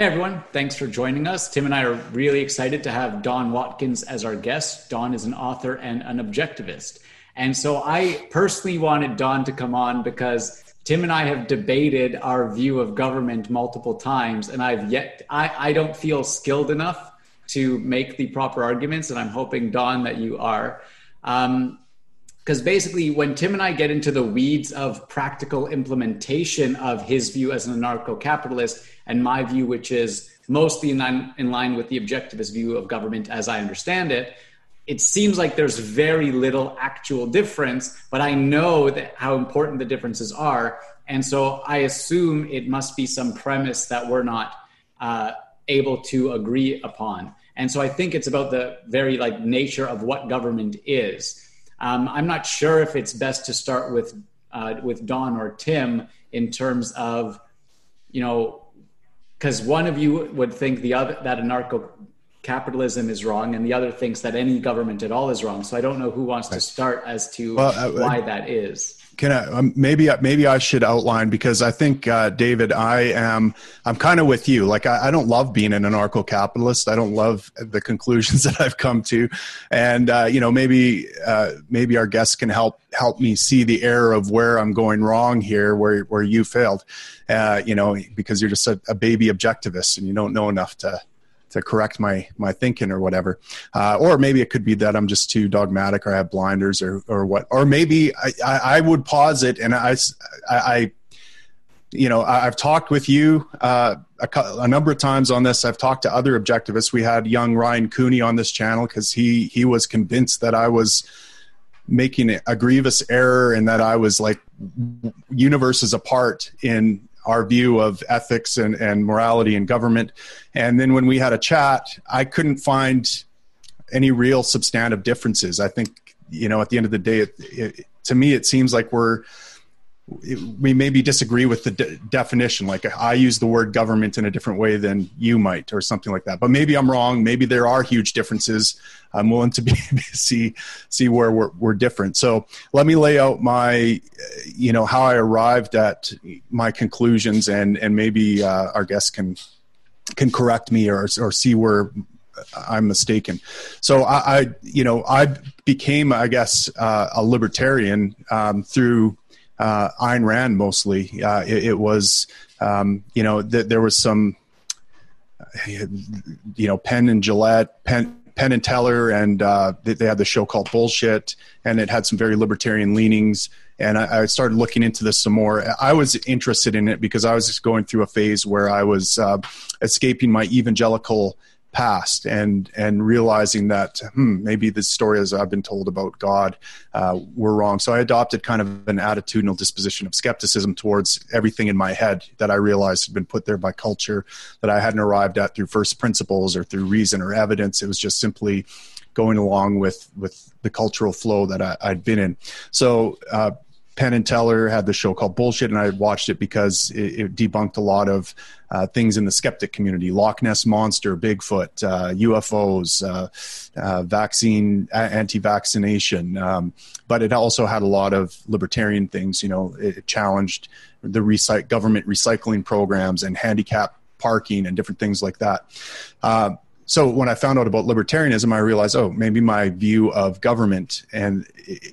Hey everyone, thanks for joining us. Tim and I are really excited to have Don Watkins as our guest. Don is an author and an objectivist. And so I personally wanted Don to come on because Tim and I have debated our view of government multiple times, and I've yet, I, I don't feel skilled enough to make the proper arguments, and I'm hoping, Don, that you are. Um, because basically when tim and i get into the weeds of practical implementation of his view as an anarcho-capitalist and my view which is mostly in line, in line with the objectivist view of government as i understand it it seems like there's very little actual difference but i know that how important the differences are. And so i assume it must be some premise that we're not uh, able to agree upon. And so i think it's about the very like nature of what government is um, I'm not sure if it's best to start with uh, with Don or Tim in terms of, you know, because one of you would think the other that anarcho capitalism is wrong, and the other thinks that any government at all is wrong. So I don't know who wants to start as to well, why that is can I um, maybe maybe I should outline because I think uh, David, I am I'm kind of with you. Like I, I don't love being an anarcho-capitalist. I don't love the conclusions that I've come to, and uh, you know maybe uh, maybe our guests can help help me see the error of where I'm going wrong here, where where you failed. Uh, you know because you're just a, a baby objectivist and you don't know enough to to correct my my thinking or whatever. Uh, or maybe it could be that I'm just too dogmatic or I have blinders or or what. Or maybe I, I, I would pause it and I, I, you know I've talked with you uh, a, a, number of times on this. I've talked to other objectivists. We had young Ryan Cooney on this channel because he he was convinced that I was making a grievous error and that I was like universes apart in our view of ethics and, and morality and government. And then when we had a chat, I couldn't find any real substantive differences. I think, you know, at the end of the day, it, it, to me, it seems like we're we maybe disagree with the de- definition. Like I use the word government in a different way than you might, or something like that. But maybe I'm wrong. Maybe there are huge differences. I'm willing to be see see where we're, we're different. So let me lay out my, you know, how I arrived at my conclusions, and and maybe uh, our guests can can correct me or or see where I'm mistaken. So I, I, you know, I became, I guess, uh, a libertarian um, through uh, Ayn Rand mostly. Uh, it, it, was, um, you know, th- there was some, you know, Penn and Jillette, Penn, Penn and Teller, and uh, they, had the show called Bullshit, and it had some very libertarian leanings. And I, I, started looking into this some more. I was interested in it because I was going through a phase where I was uh, escaping my evangelical past and and realizing that hmm, maybe the stories I've been told about God uh, were wrong. So I adopted kind of an attitudinal disposition of skepticism towards everything in my head that I realized had been put there by culture that I hadn't arrived at through first principles or through reason or evidence. It was just simply going along with with the cultural flow that I, had been in. So. Uh, Penn and Teller had the show called Bullshit, and I watched it because it, it debunked a lot of uh, things in the skeptic community: Loch Ness monster, Bigfoot, uh, UFOs, uh, uh, vaccine, anti-vaccination. Um, but it also had a lot of libertarian things. You know, it challenged the recyc- government recycling programs and handicap parking and different things like that. Uh, so when I found out about libertarianism, I realized, oh, maybe my view of government and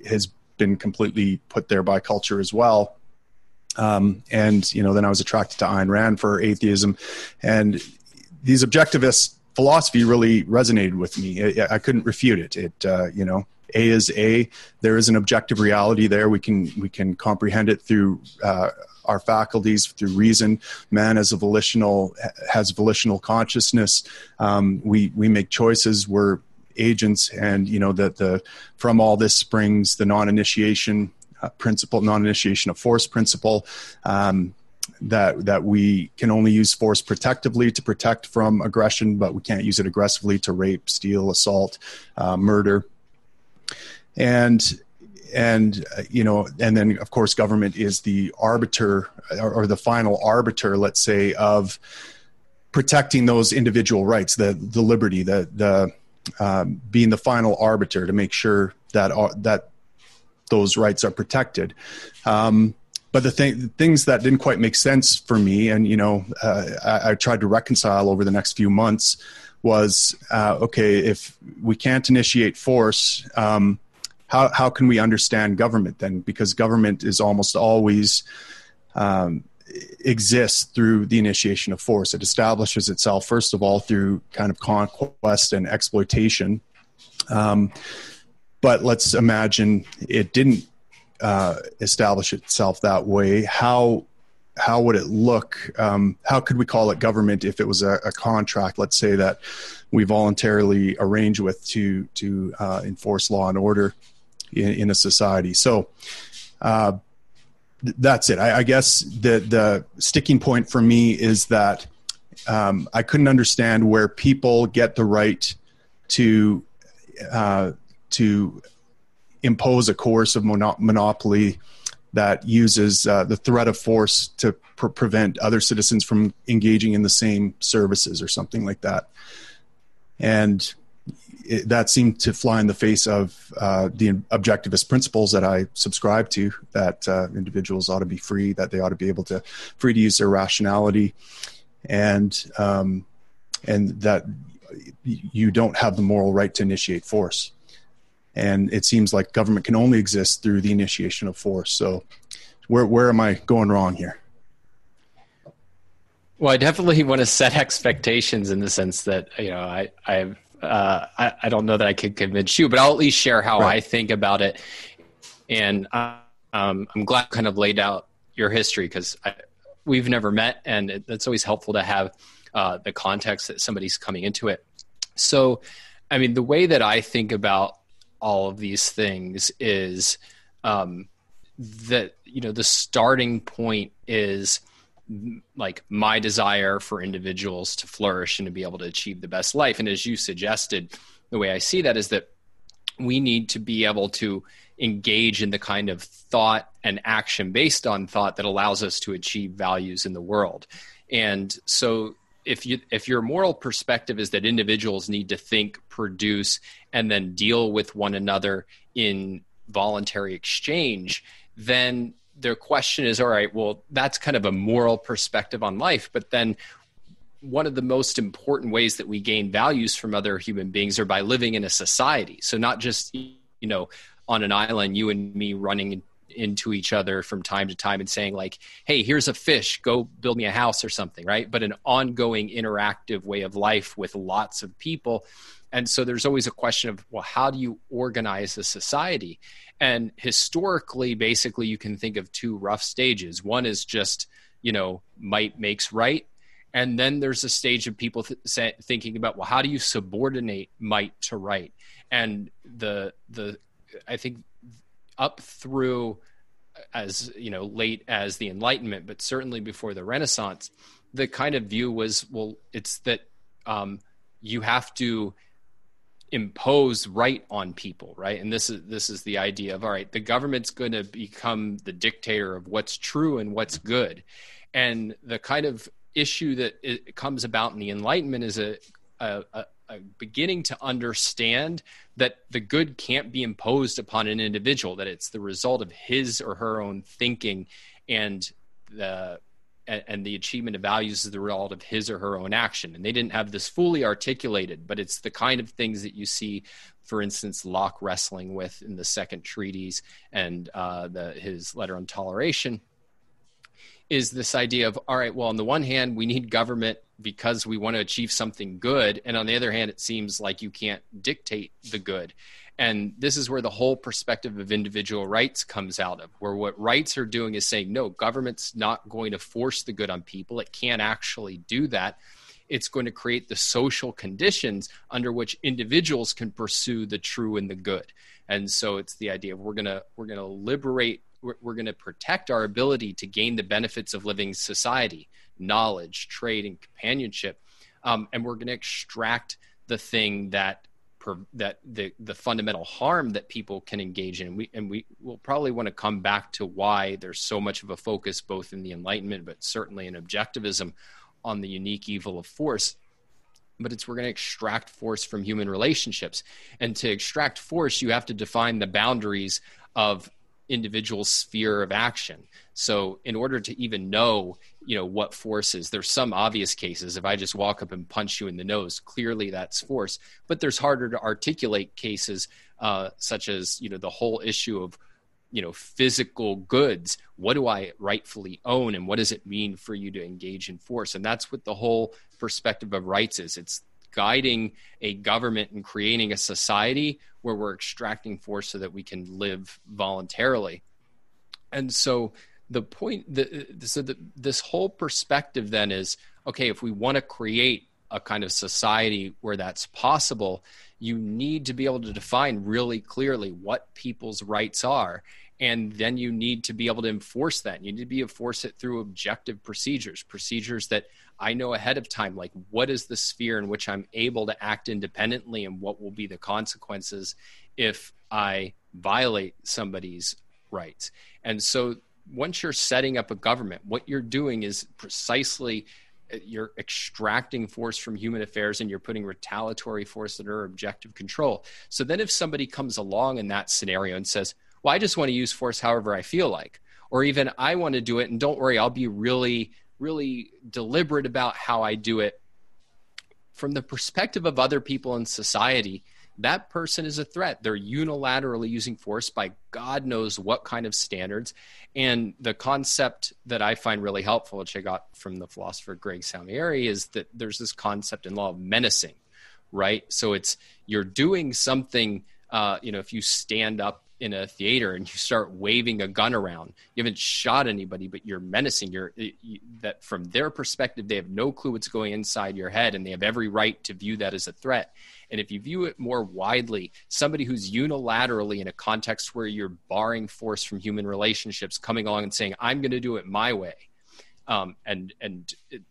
has been completely put there by culture as well. Um, and you know, then I was attracted to Ayn Rand for atheism, and these objectivist philosophy really resonated with me. I, I couldn't refute it. It uh, you know, A is A. There is an objective reality there. We can we can comprehend it through. Uh, our faculties through reason. Man as a volitional has volitional consciousness. Um, we we make choices. We're agents and you know that the from all this springs the non-initiation uh, principle non-initiation of force principle um, that that we can only use force protectively to protect from aggression but we can't use it aggressively to rape steal assault uh, murder. And and uh, you know and then of course government is the arbiter or, or the final arbiter let's say of protecting those individual rights the the liberty the the um, being the final arbiter to make sure that uh, that those rights are protected. Um, but the thing, things that didn't quite make sense for me, and you know, uh, I, I, tried to reconcile over the next few months, was uh, okay if we can't initiate force. Um, how how can we understand government then? Because government is almost always um, exists through the initiation of force. It establishes itself first of all through kind of conquest and exploitation. Um, but let's imagine it didn't uh, establish itself that way, how how would it look? Um, how could we call it government if it was a, a, contract? Let's say that we voluntarily arrange with to to uh, enforce law and order in, in a society. So uh, that's it. I, I, guess the the sticking point for me is that um, I couldn't understand where people get the right to uh, to impose a course coercive monopoly that uses uh, the threat of force to pr- prevent other citizens from engaging in the same services or something like that. And it, that seemed to fly in the face of uh, the objectivist principles that I subscribe to that uh, individuals ought to be free, that they ought to be able to free to use their rationality, and um, and that you don't have the moral right to initiate force and it seems like government can only exist through the initiation of force. So, where where am I going wrong here? Well, I definitely want to set expectations in the sense that you know I I uh, I, I, don't know that I could convince you, but I'll at least share how right. I think about it. And uh, um, I'm glad kind of laid out your history because we've never met, and it, it's always helpful to have uh, the context that somebody's coming into it. So, I mean, the way that I think about all of these things is um, that you know the starting point is like my desire for individuals to flourish and to be able to achieve the best life. And as you suggested the way i see that is that we need to be able to engage in the kind of thought and action based on thought that allows us to achieve values in the world. And so if you if your moral perspective is that individuals need to think, produce, and then deal with one another in voluntary exchange, then their question is all right well that's kind of a moral perspective on life but then one of the most important ways that we gain values from other human beings are by living in a society. So not just you know on an island you and me running into each other from time to time and saying like hey here's a fish go build me a house or something right? But an ongoing interactive way of life with lots of people. And so there's always a question of well how do you organize a society? And historically basically you can think of two rough stages. One is just you know might makes right. And then there's a stage of people th- thinking about well how do you subordinate might to right? And the the i think up through as you know late as the enlightenment but certainly before the renaissance the kind of view was well it's that um, you have to impose right on people right? And this is this is the idea of all right the government's going to become the dictator of what's true and what's good. And the kind of issue that comes about in the enlightenment is a, a, a beginning to understand that the good can't be imposed upon an individual that it's the result of his or her own thinking and the and the achievement of values is the result of his or her own action. And they didn't have this fully articulated but it's the kind of things that you see for instance locke wrestling with in the second treatise and uh, the, his letter on toleration is this idea of all right well on the one hand we need government because we want to achieve something good. And on the other hand it seems like you can't dictate the good. And this is where the whole perspective of individual rights comes out of where what rights are doing is saying no government's not going to force the good on people. It can't actually do that. It's going to create the social conditions under which individuals can pursue the true and the good. And so it's the idea of we're going to we're going to liberate we're, we're going to protect our ability to gain the benefits of living society knowledge trade and companionship um, and we're going to extract the thing that that the the fundamental harm that people can engage in. We and we will probably want to come back to why there's so much of a focus both in the Enlightenment, but certainly in objectivism, on the unique evil of force. But it's we're going to extract force from human relationships, and to extract force, you have to define the boundaries of individual sphere of action. So in order to even know, you know, what force is, there's some obvious cases. If I just walk up and punch you in the nose, clearly that's force. But there's harder to articulate cases uh, such as, you know, the whole issue of you know physical goods what do i rightfully own and what does it mean for you to engage in force and that's what the whole perspective of rights is it's guiding a government and creating a society where we're extracting force so that we can live voluntarily. And so the point, the, so the, this whole perspective then is okay, if we want to create a kind of society where that's possible, you need to be able to define really clearly what people's rights are and then you need to be able to enforce that. You need to be enforce it through objective procedures procedures that i know ahead of time like what is the sphere in which i'm able to act independently and what will be the consequences if i violate somebody's rights. And so once you're setting up a government what you're doing is precisely uh, you're extracting force from human affairs and you're putting retaliatory force under objective control. So then if somebody comes along in that scenario and says well, I just want to use force however I feel like. Or even I want to do it, and don't worry, I'll be really, really deliberate about how I do it. From the perspective of other people in society, that person is a threat. They're unilaterally using force by God knows what kind of standards. And the concept that I find really helpful, which I got from the philosopher Greg Salmieri, is that there's this concept in law of menacing, right? So it's you're doing something, uh, you know, if you stand up in a theater and you start waving a gun around. You haven't shot anybody but you're menacing. You're you, that from their perspective they have no clue what's going inside your head and they have every right to view that as a threat. And if you view it more widely somebody who's unilaterally in a context where you're barring force from human relationships coming along and saying i'm going to do it my way um, and and it,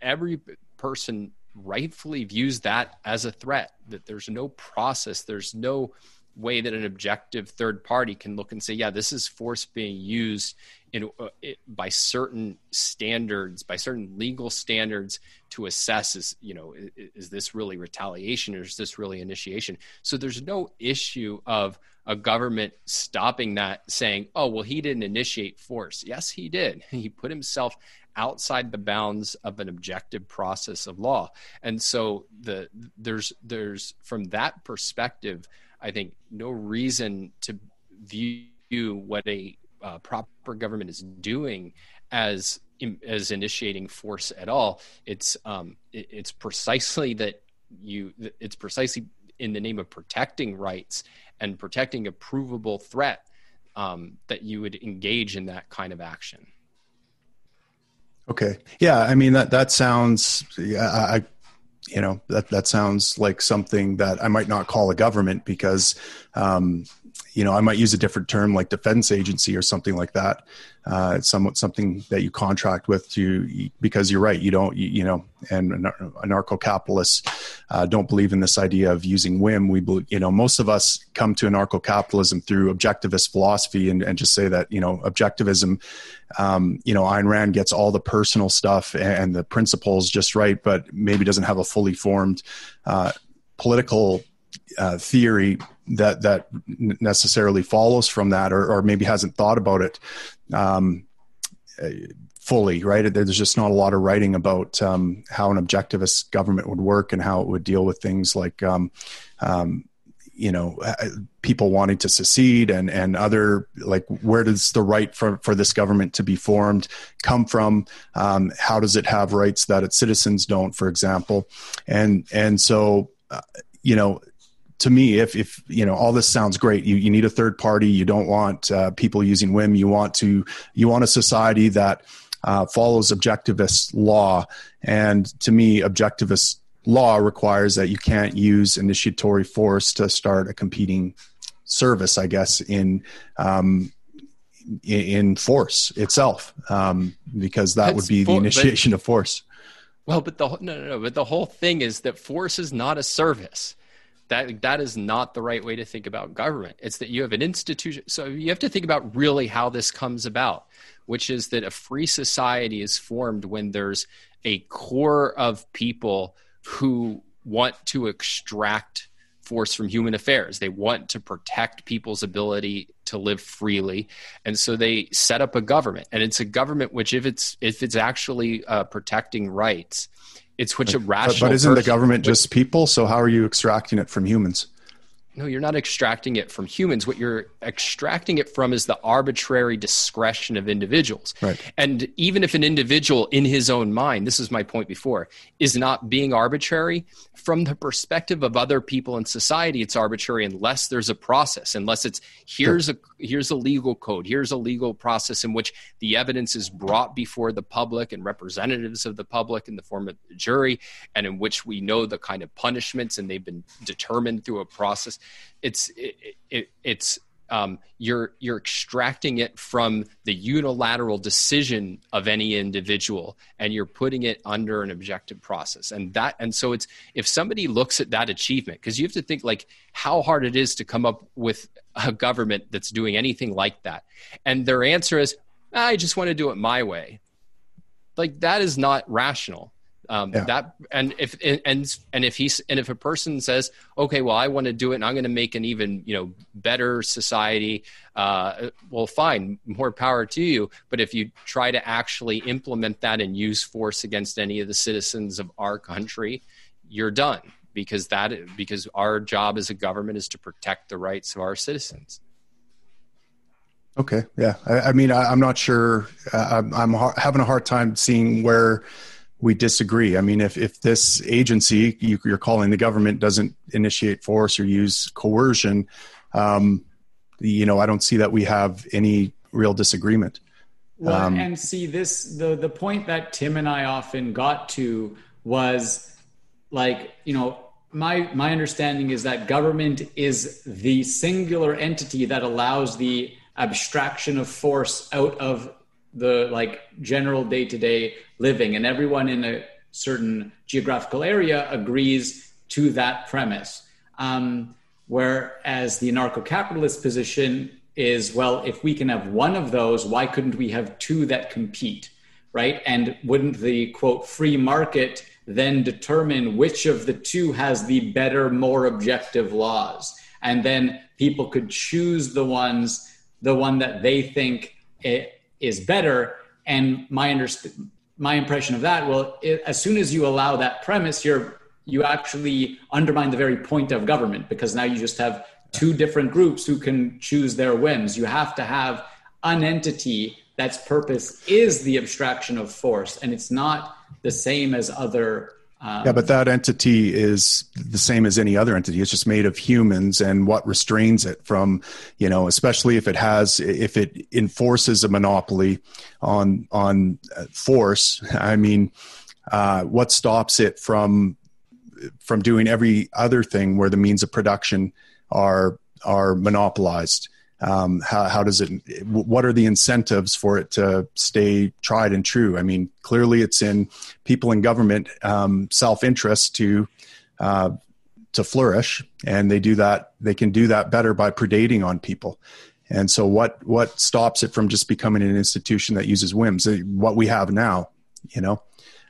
every person rightfully views that as a threat that there's no process there's no way that an objective third party can look and say, yeah, this is force being used in uh, it, by certain standards, by certain legal standards to assess is, you know, is, is, this really retaliation or is this really initiation? So there's no issue of a government stopping that saying, oh, well, he didn't initiate force. Yes, he did. He put himself outside the bounds of an objective process of law. And so the there's there's from that perspective, I think, no reason to view what a uh, proper government is doing as as initiating force at all. It's um, it, it's precisely that you. It's precisely in the name of protecting rights and protecting a provable threat um, that you would engage in that kind of action. Okay. Yeah. I mean that that sounds. I you know that that sounds like something that I might not call a government because um, you know I might use a different term like defense agency or something like that. Uh, it's somewhat something that you contract with to because you're right you don't you, you know and anarcho capitalists uh, don't believe in this idea of using whim. We believe you know most of us come to anarcho capitalism through objectivist philosophy and, and just say that you know objectivism um, you know, Ayn Rand gets all the personal stuff and the principles just right, but maybe doesn't have a fully formed uh, political uh, theory that that necessarily follows from that, or, or maybe hasn't thought about it um, fully. Right? There's just not a lot of writing about um, how an objectivist government would work and how it would deal with things like um, um you know uh, people wanting to secede and and other like where does the right for for this government to be formed come from um, how does it have rights that its citizens don't for example and and so uh, you know to me if if you know all this sounds great you, you need a third party you don't want uh, people using whim you want to you want a society that uh, follows objectivist law and to me objectivist law requires that you can't use initiatory force to start a competing service, I guess, in um, in force itself, um, because that That's would be the initiation but, of force. Well, but the no, no, no, but the whole thing is that force is not a service. That that is not the right way to think about government. It's that you have an institution. So you have to think about really how this comes about, which is that a free society is formed when there's a core of people who want to extract force from human affairs. They want to protect people's ability to live freely, and so they set up a government. And it's a government which, if it's if it's actually uh, protecting rights, it's which a rational. But, but isn't the government just people? So how are you extracting it from humans? No, you're not extracting it from humans. What you're extracting it from is the arbitrary discretion of individuals. Right. And even if an individual in his own mind, this is my point before, is not being arbitrary, from the perspective of other people in society, it's arbitrary unless there's a process, unless it's here's a here's a legal code, here's a legal process in which the evidence is brought before the public and representatives of the public in the form of the jury, and in which we know the kind of punishments and they've been determined through a process it's it, it, it's um, you're you're extracting it from the unilateral decision of any individual and you're putting it under an objective process. And that and so it's if somebody looks at that achievement because you have to think like how hard it is to come up with a government that's doing anything like that. And their answer is i just want to do it my way. Like that is not rational um, yeah. That and if and and if he's and if a person says, okay, well, I want to do it, and I'm going to make an even you know better society. Uh, well, fine, more power to you. But if you try to actually implement that and use force against any of the citizens of our country, you're done because that because our job as a government is to protect the rights of our citizens. Okay, yeah. I, I mean, I, am not sure. Uh, I'm, I'm ha- having a hard time seeing where we disagree. I mean, if, if this agency you, are calling the government doesn't initiate force or use coercion, um, you know, I don't see that we have any real disagreement. Well, um, and see this the the point that Tim and I often got to was like you know my my understanding is that government is the singular entity that allows the abstraction of force out of the like general day-to-day living and everyone in a certain geographical area agrees to that premise. Um, whereas the anarcho-capitalist position is well if we can have one of those why couldn't we have two that compete right? And wouldn't the quote free market then determine which of the two has the better more objective laws? And then people could choose the ones the one that they think it, is better. And my underst- my impression of that, well, it, as soon as you allow that premise, you're you actually undermine the very point of government because now you just have two different groups who can choose their whims. You have to have an entity that's purpose is the abstraction of force, and it's not the same as other um, yeah, but that entity is the same as any other entity. It's just made of humans, and what restrains it from, you know, especially if it has, if it enforces a monopoly on on uh, force. I mean, uh, what stops it from from doing every other thing where the means of production are are monopolized? Um, how, how does it what are the incentives for it to stay tried and true? I mean clearly it's in people in government um, self-interest to uh, to flourish and they do that they can do that better by predating on people. And so what what stops it from just becoming an institution that uses whims? What we have now you know?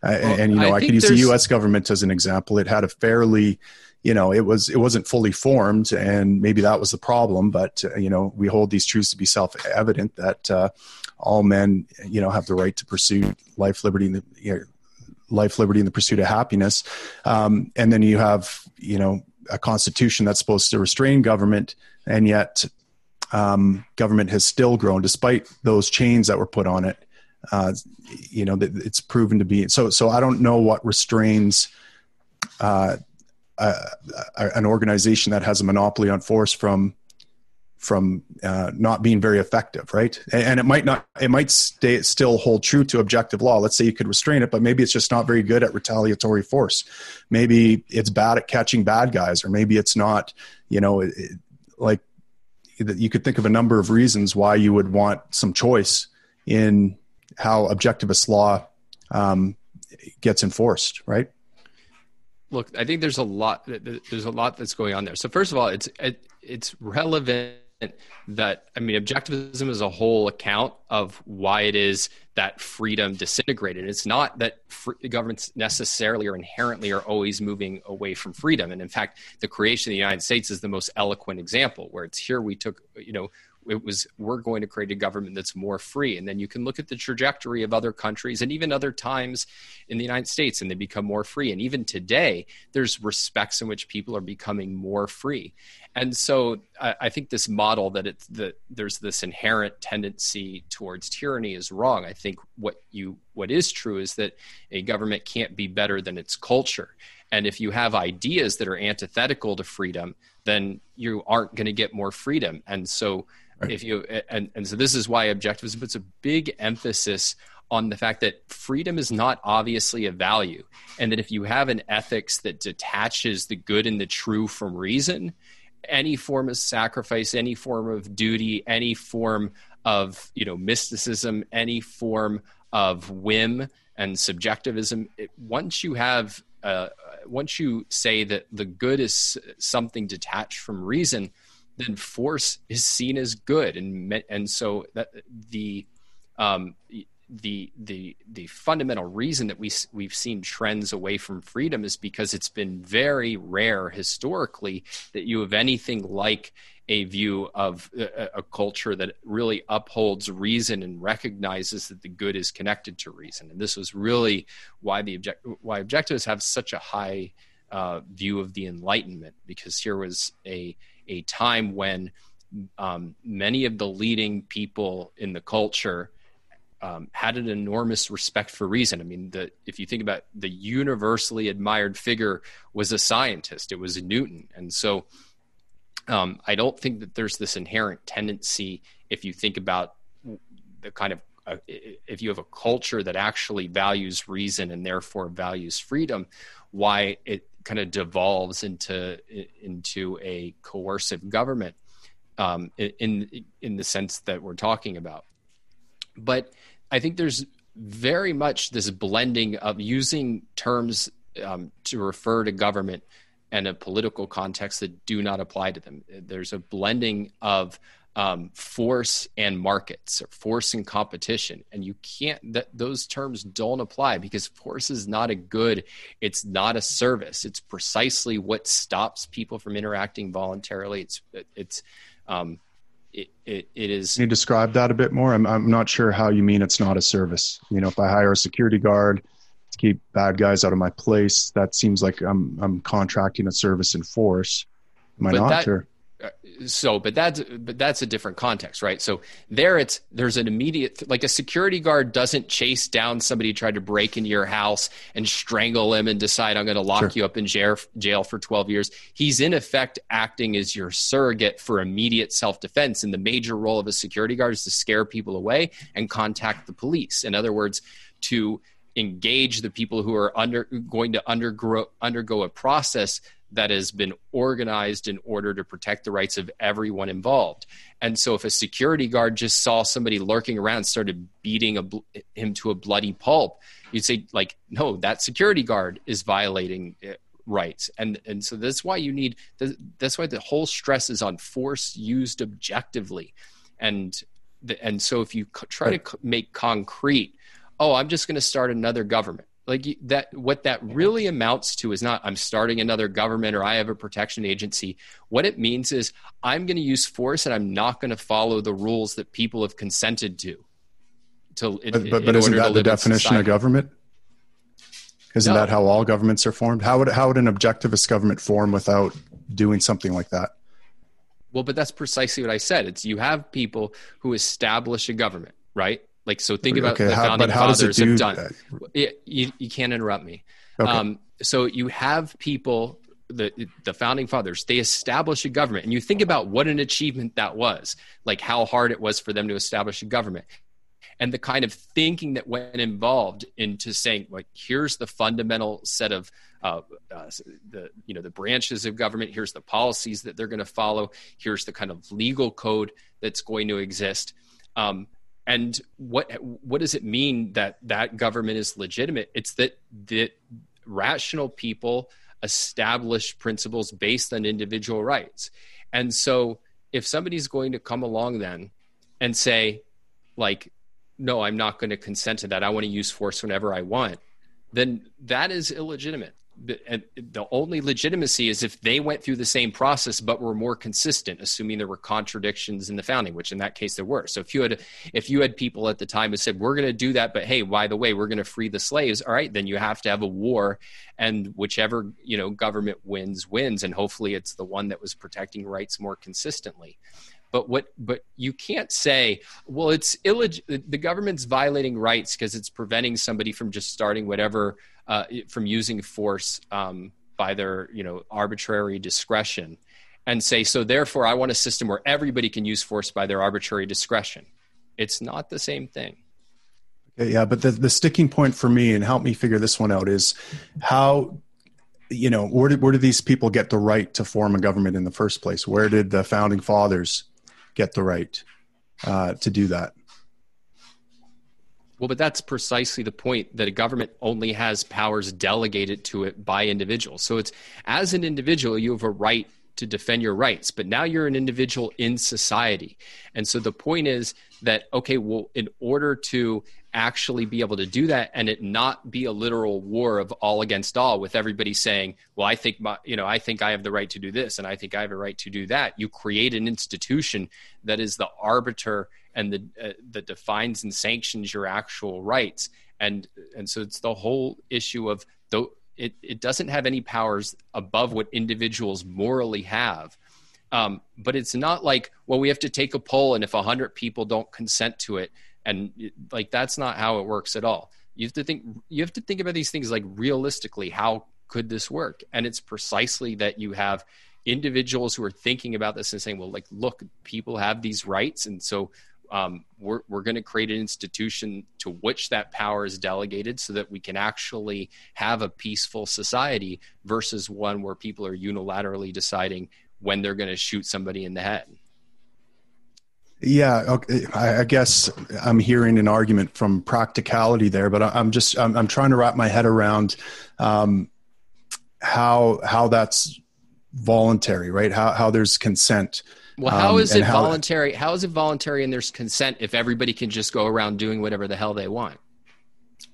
Well, and you know i, I could use the us government as an example. It had a fairly you know it was it wasn't fully formed and maybe that was the problem but uh, you know we hold these truths to be self-evident that uh, all men you know have the right to pursue life liberty and the you know, life liberty and the pursuit of happiness. Um, and then you have you know a constitution that's supposed to restrain government and yet um, government has still grown despite those chains that were put on it. Uh, you know it's proven to be so so i don't know what restrains uh, an organization that has a monopoly on force from from uh, not being very effective, right? And, and, it might not, it might stay still hold true to objective law. Let's say you could restrain it, but maybe it's just not very good at retaliatory force. Maybe it's bad at catching bad guys, or maybe it's not. You know, it, like you could think of a number of reasons why you would want some choice in how objectivist law um, gets enforced, right? Look, I think there's a lot. There's a lot that's going on there. So first of all, it's it, it's relevant that I mean, objectivism is a whole account of why it is that freedom disintegrated. It's not that free, governments necessarily or inherently are always moving away from freedom. And in fact, the creation of the United States is the most eloquent example, where it's here we took, you know, it was we're going to create a government that's more free. And then you can look at the trajectory of other countries and even other times in the united states and they become more free. And even today there's respects in which people are becoming more free. And so i, I think this model that it's that there's this inherent tendency towards tyranny is wrong. I think what you what is true is that a government can't be better than its culture. And if you have ideas that are antithetical to freedom then you aren't going to get more freedom. And so Right. If you and and so this is why objectivism puts a big emphasis on the fact that freedom is not obviously a value, and that if you have an ethics that detaches the good and the true from reason, any form of sacrifice, any form of duty, any form of you know mysticism, any form of whim and subjectivism, it, once you have uh, once you say that the good is something detached from reason, then force is seen as good, and and so that the um, the the the fundamental reason that we we've seen trends away from freedom is because it's been very rare historically that you have anything like a view of a, a, culture that really upholds reason and recognizes that the good is connected to reason. And this was really why the object why objectivists have such a high uh, view of the Enlightenment because here was a a time when um, many of the leading people in the culture um, had an enormous respect for reason. I mean, the, if you think about the universally admired figure was a scientist, it was Newton, and so um, I don't think that there's this inherent tendency if you think about the kind of uh, if you have a culture that actually values reason and therefore values freedom, why it kind of devolves into into a coercive government um, in in the sense that we're talking about. But I think there's very much this blending of using terms um, to refer to government and a political context that do not apply to them. There's a blending of um, force and markets or force and competition. And you can't that those terms don't apply because force is not a good it's not a service. It's precisely what stops people from interacting voluntarily. It's it's um, it, it, it is Can you describe that a bit more? I'm, I'm not sure how you mean it's not a service. You know if i hire a security guard to keep bad guys out of my place that seems like i'm i'm contracting a service in force. Am i but not? that, or? So but that's but that's a different context right? So there it's there's an immediate like a security guard doesn't chase down somebody who tried to break into your house and strangle him and decide i'm going to lock sure. you up in jail, jail for 12 years. He's in effect acting as your surrogate for immediate self-defense. And the major role of a security guard is to scare people away and contact the police. In other words to engage the people who are under going to undergo undergo a process that has been organized in order to protect the rights of everyone involved. And so, if a security guard just saw somebody lurking around, started beating a, him to a bloody pulp, you'd say, like, no, that security guard is violating uh, rights. And and so that's why you need. That's why the whole stress is on force used objectively, and the, and so if you try to make concrete, oh, I'm just going to start another government like that what that really amounts to is not i'm starting another government or i have a protection agency. What it means is i'm going to use force and i'm not going to follow the rules that people have consented to to but, but, but isn't that the definition of government? Isn't no. that how all governments are formed? How would how would an objectivist government form without doing something like that? Well but that's precisely what i said. It's you have people who establish a government right like, so think about okay, the how, founding fathers have done. You, you can't interrupt me. Okay. Um, so you have people, the the founding fathers, they establish a government, and you think about what an achievement that was. Like how hard it was for them to establish a government, and the kind of thinking that went involved into saying, like, here's the fundamental set of uh, uh, the you know the branches of government. Here's the policies that they're going to follow. Here's the kind of legal code that's going to exist. Um, and what what does it mean that that government is legitimate? It's that that rational people establish principles based on individual rights. And so if somebody's going to come along then and say, like, no, I'm not going to consent to that. I want to use force whenever I want, then that is illegitimate the only legitimacy is if they went through the same process but were more consistent assuming there were contradictions in the founding which in that case there were. So if you had if you had people at the time who said we're going to do that but hey by the way we're going to free the slaves all right then you have to have a war and whichever you know government wins wins and hopefully it's the one that was protecting rights more consistently but what but you can't say well it's illeg- the government's violating rights because it's preventing somebody from just starting whatever uh, from using force um, by their you know arbitrary discretion and say so therefore i want a system where everybody can use force by their arbitrary discretion. It's not the same thing. Yeah but the, the sticking point for me and help me figure this one out is how you know where did, where did these people get the right to form a government in the first place? Where did the founding fathers get the right uh, to do that well, but that's precisely the point that a government only has powers delegated to it by individuals. So it's as an individual, you have a right to defend your rights, but now you're an individual in society. And so the point is that, okay, well, in order to actually be able to do that and it not be a literal war of all against all with everybody saying well i think my, you know i think i have the right to do this and i think i have a right to do that you create an institution that is the arbiter and the, uh, that defines and sanctions your actual rights. And and so it's the whole issue of though it, it doesn't have any powers above what individuals morally have. Um, but it's not like well we have to take a poll and if a hundred people don't consent to it and like that's not how it works at all. You have to think you have to think about these things like realistically how could this work? And it's precisely that you have individuals who are thinking about this and saying, well, like, look, people have these rights. And so um, we're, we're going to create an institution to which that power is delegated so that we can actually have a peaceful society versus one where people are unilaterally deciding when they're going to shoot somebody in the head. Yeah, okay. I guess I'm hearing an argument from practicality there, but I'm just I'm, I'm trying to wrap my head around um, how how that's voluntary, right? How how there's consent. Well, how um, is it how, voluntary? How is it voluntary and there's consent if everybody can just go around doing whatever the hell they want?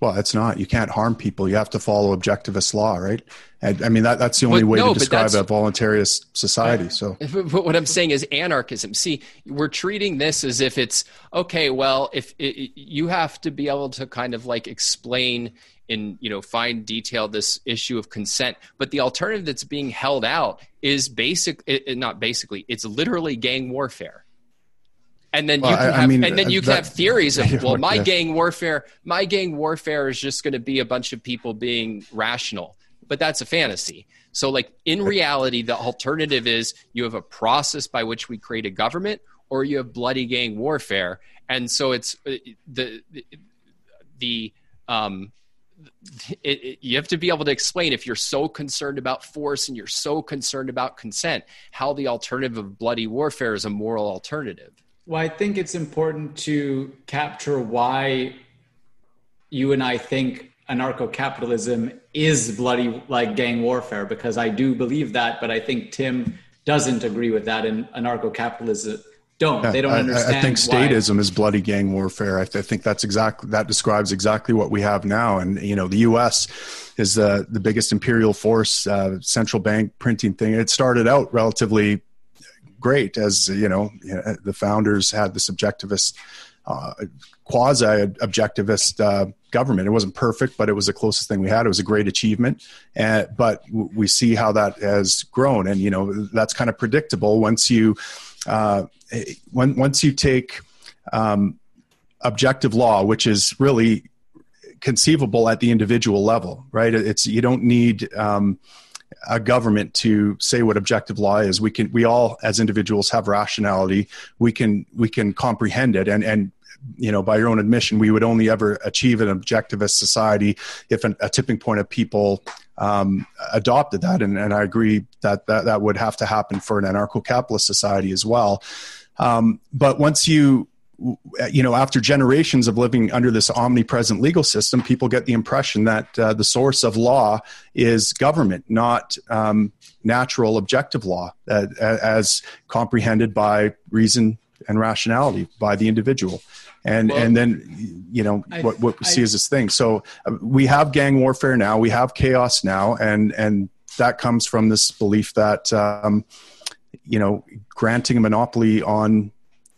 Well, it's not. You can't harm people. You have to follow objectivist law, right? And, I mean, that, that's the only way no, to describe a voluntarist society. So, but what I'm saying is anarchism. See, we're treating this as if it's okay. Well, if it, you have to be able to kind of like explain in you know fine detail this issue of consent but the alternative that's being held out is basic it, not basically it's literally gang warfare and then well, you can I, have, I mean, and then you can have theories of well my gang warfare my gang warfare is just going to be a bunch of people being rational but that's a fantasy. So like in reality the alternative is you have a process by which we create a government or you have bloody gang warfare. And so it's uh, the the, the um it, it, you have to be able to explain if you're so concerned about force and you're so concerned about consent, how the alternative of bloody warfare is a moral alternative. Well, I think it's important to capture why you and I think anarcho capitalism is bloody like gang warfare, because I do believe that, but I think Tim doesn't agree with that, and anarcho capitalism don't. They don't understand. I, I think statism why. is bloody gang warfare. I, th- I, think that's exactly that describes exactly what we have now. And you know, the U.S. is uh, the biggest imperial force, uh, central bank printing thing. It started out relatively great, as you know, the founders had this objectivist, uh, quasi objectivist uh, government. It wasn't perfect, but it was the closest thing we had. It was a great achievement. And, but we see how that has grown, and you know, that's kind of predictable once you uh, when, once you take um, objective law, which is really conceivable at the individual level, right? It's you don't need um, a government to say what objective law is. We can we all as individuals have rationality. We can we can comprehend it and and you know by your own admission we would only ever achieve an objectivist society if an, a tipping point of people um, adopted that and, and i agree that, that that would have to happen for an anarcho-capitalist society as well um, but once you you know, after generations of living under this omnipresent legal system, people get the impression that uh, the source of law is government, not um, natural objective law, uh, as comprehended by reason and rationality by the individual. And well, and then you know I, what what we I, see as this thing. So uh, we have gang warfare now, we have chaos now, and and that comes from this belief that um, you know granting a monopoly on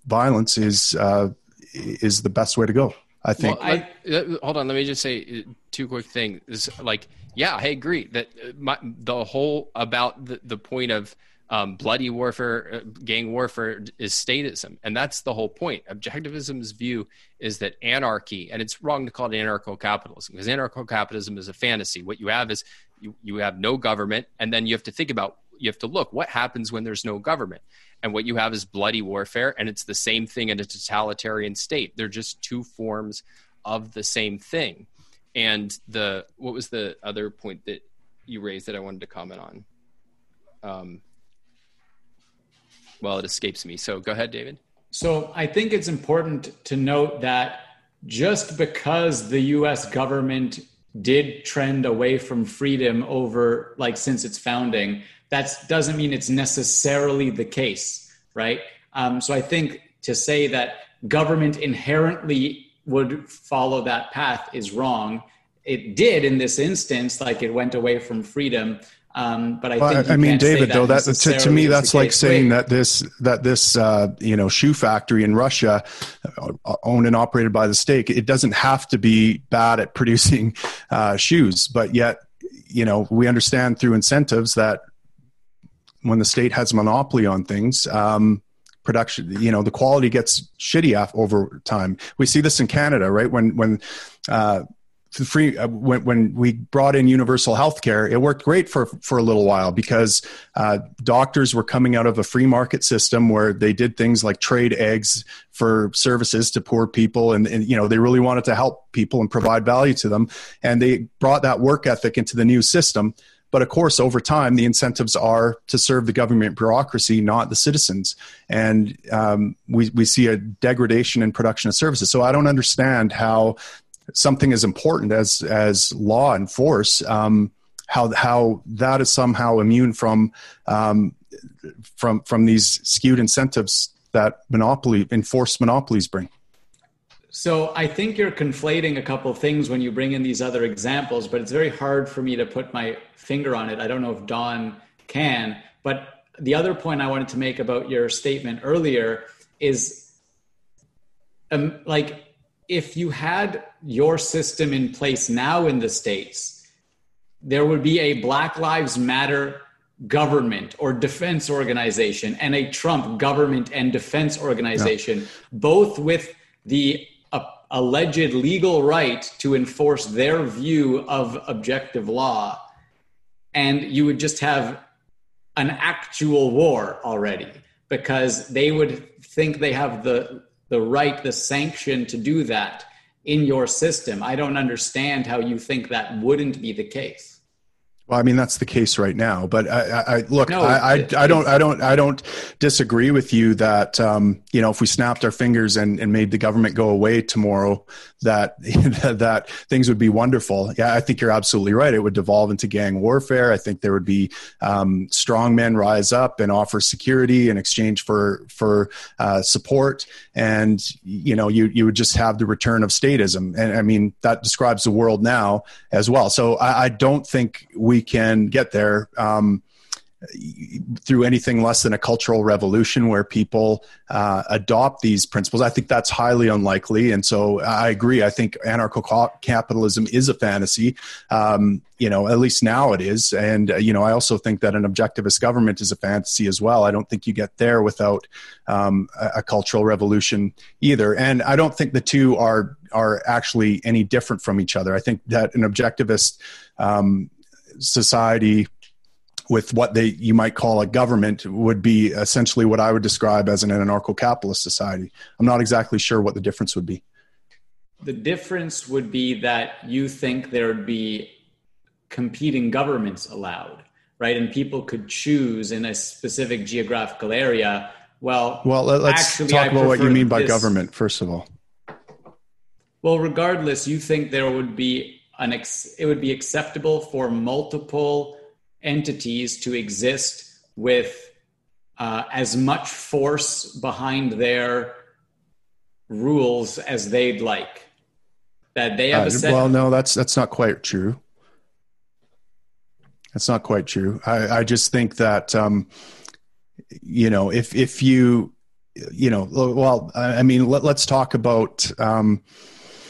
violence is uh, is the best way to go. I think. Well, I, uh, hold on, let me just say uh, two quick things. Like, yeah, I agree that uh, my, the whole about the, the point of um, bloody warfare, gang warfare is statism, and that's the whole point. Objectivism's view is that anarchy, and it's wrong to call it anarcho-capitalism because anarcho-capitalism is a fantasy. What you have is you, you have no government, and then you have to think about you have to look what happens when there's no government? And what you have is bloody warfare and it's the same thing in a totalitarian state. They're just two forms of the same thing. And the what was the other point that you raised that i wanted to comment on? Um, well it escapes me. So go ahead david. So i think it's important to note that just because the us government did trend away from freedom over like since its founding that doesn't mean it's necessarily the case, right? Um, so I think to say that government inherently would follow that path is wrong. It did in this instance, like it went away from freedon. Um, but I well, think I mean, David, though that to, to, me that's like saying that this that this uh, you know shoe factory in Russia, uh, owned and operated by the state, it doesn't have to be bad at producing uh, shoes, but yet you know we understand through incentives that when the state has monopoly on things, um, production, you know, the quality gets shitty over time. We see this in Canada, right? When when uh, free uh, when, when we brought in universal health care it worked great for for a little while because uh, doctors were coming out of a free market system where they did things like trade eggs for services to poor people and, and you know they really wanted to help people and provide value to them and they brought that work ethic into the new system but of course, over time, the incentives are to serve the government bureaucracy, not the citizens. And um, we, we see a degradation in production of services. So I don't understand how something as important as, as law and force, um, how, how that is somehow immune from, um, from, from these skewed incentives that monopoly enforced monopolies bring. So I think you're conflating a couple things when you bring in these other examples, but it's very hard for me to put my finger on it. I don't know if Don can, but the other point I wanted to make about your statement earlier is um, like if you had your system in place now in the states, there would be a Black Lives Matter government or defense organization and a Trump government and defense organization, yeah. both with the uh, alleged legal right to enforce their view of objective law. And you would just have an actual war already because they would think they have the, the right, the sanction to do that in your system. I don't understand how you think that wouldn't be the case. Well, I mean that's the case right now, but I, I look, no, I, I, I, don't, I don't, I don't disagree with you that um, you know if we snapped our fingers and, and made the government go away tomorrow, that that things would be wonderful. Yeah, I think you're absolutely right. It would devolve into gang warfare. I think there would be um, strong men rise up and offer security in exchange for for uh, support, and you know you you would just have the return of statism, and I mean that describes the world now as well. So I, I don't think we we can get there um, through anything less than a cultural revolution where people uh, adopt these principles. I think that's highly unlikely. And so I agree. I think anarcho capitalism is a fantasy. Um, you know, at least now it is. And, uh, you know, I also think that an objectivist government is a fantasy as well. I don't think you get there without um, a, a cultural revolution either. And I don't think the two are, are actually any different from each other. I think that an objectivist um, society with what they you might call a government would be essentially what I would describe as an anarcho-capitalist society. I'm not exactly sure what the difference would be. The difference would be that you think there would be competing governments allowed, right? And people could choose in a specific geographical area well, well, let's actually, talk about what you mean by this. government first of all. Well, regardless, you think there would be an ex- it would be acceptable for multiple entities to exist with uh, as much force behind their rules as they'd like. That they have uh, a set. Well, no, that's that's not quite true. That's not quite true. I, I just think that um, you know if if you you know well I mean let, us talk about. Um,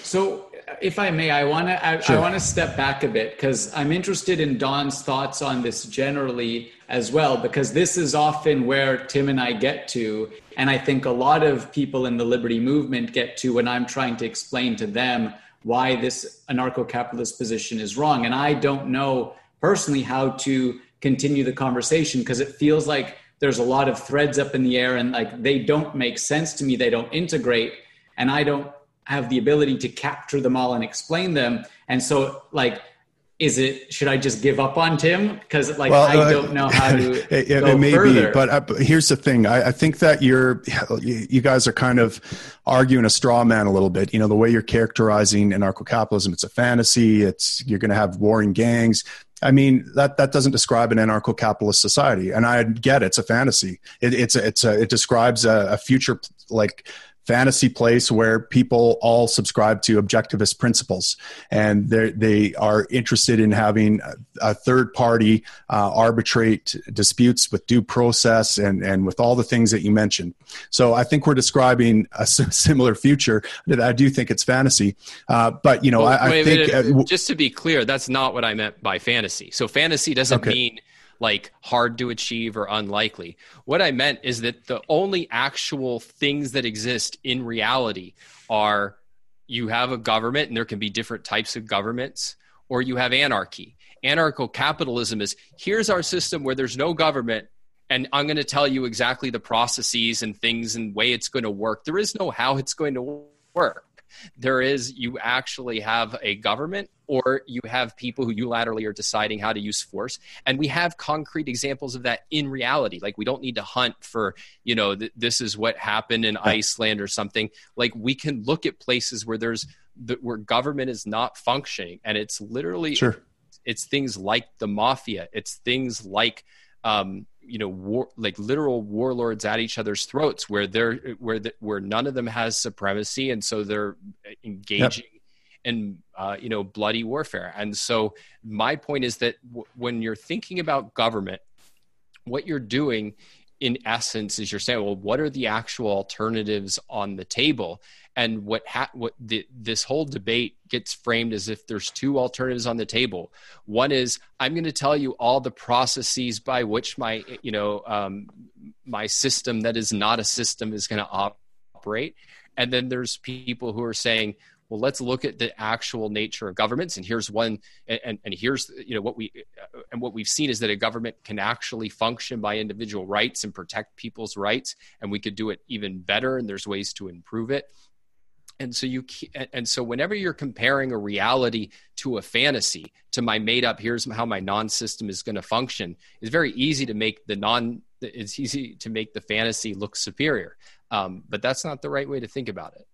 so if I may, I want to I, sure. I want to step back a bit because I'm interested in Don's thoughts on this generally as well because this is often where Tim and I get to and I think a lot of people in the liberty movement get to when I'm trying to explain to them why this anarcho-capitalist position is wrong and I don't know personally how to continue the conversation because it feels like there's a lot of threads up in the air and like they don't make sense to me they don't integrate and I don't have the ability to capture them all and explain them. And so, like, is it should I just give up on Tim because like well, I uh, don't know how to it, it may further. be but, uh, but here's the thing I, I, think that you're you guys are kind of arguing a straw man a little bit you know the way you're characterizing anarcho-capitalism it's a fantasy it's you're going to have warring gangs I mean that that doesn't describe an anarcho-capitalist society, and I get it, it's a fantasy. It, it's a, it's a, it describes a, a future like fantasy place where people all subscribe to objectivist principles and they are interested in having a third party uh, arbitrate disputes with due process and, and with all the things that you mentioned. So I think we're describing a similar future. I do think it's fantasy. Uh, but, you know, well, I, I think. Minute, uh, just to be clear, that's not what I meant by fantasy. So fantasy doesn't okay. mean like hard to achieve or unlikely. What I meant is that the only actual things that exist in reality are you have a government and there can be different types of governments, or you have anarchy. Anarcho capitalism is here's our system where there's no government, and I'm going to tell you exactly the processes and things and way it's going to work. There is no how it's going to work. There is you actually have a government or you have people who unilaterally are deciding how to use force. And we have concrete examples of that in reality. Like we don't need to hunt for you know th- this is what happened in iceland or something. Like we can look at places where there's the, where government is not functioning. And it's literally sure. it's things like the mafia. It's things like um, you know war like literal warlords at each other's throats where they're where the, where none of them has supremacy and so they're engaging yep. in uh, you know bloody warfare and so my point is that w- when you're thinking about government what you're doing in essence is you're saying well what are the actual alternatives on the table and what ha- what the, this whole debate gets framed as if there's two alternatives on the table. One is i'm going to tell you all the processes by which my you know um, my system that is not a system is going to operate. And then there's people who are saying well let's look at the actual nature of governments. And here's one and, and here's you know what we and what we've seen is that a government can actually function by individual rights and protect people's rights and we could do it even better and there's ways to improve it and so you and so whenever you're comparing a reality to a fantasy to my made up here's how my non-system is going to function it's very easy to make the non it's easy to make the fantasy look superior. Um, but that's not the right way to think about it.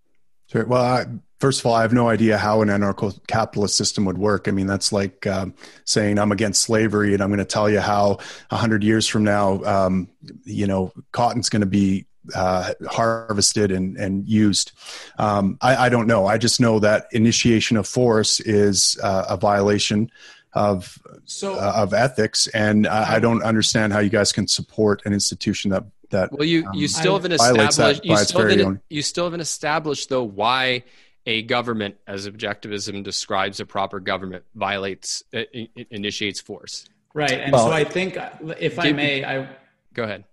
Sure. Well I, first of all i have no idea how an anarcho-capitalist system would work. I mean that's like um, saying i'm against slavery and i'm going to tell you how 100 years from now um, you know cotton's going to be uh, harvested and, and used. Um, I, I, don't know. I just know that initiation of force is uh, a violation of so, uh, of ethics, and I, I, don't understand how you guys can support an institution that that. Well, you you um, still haven't established you still haven't, you still haven't established though why a government, as objectivism describes a proper government, violates uh, initiates force. Right, and well, so I think, if I may, I go ahead.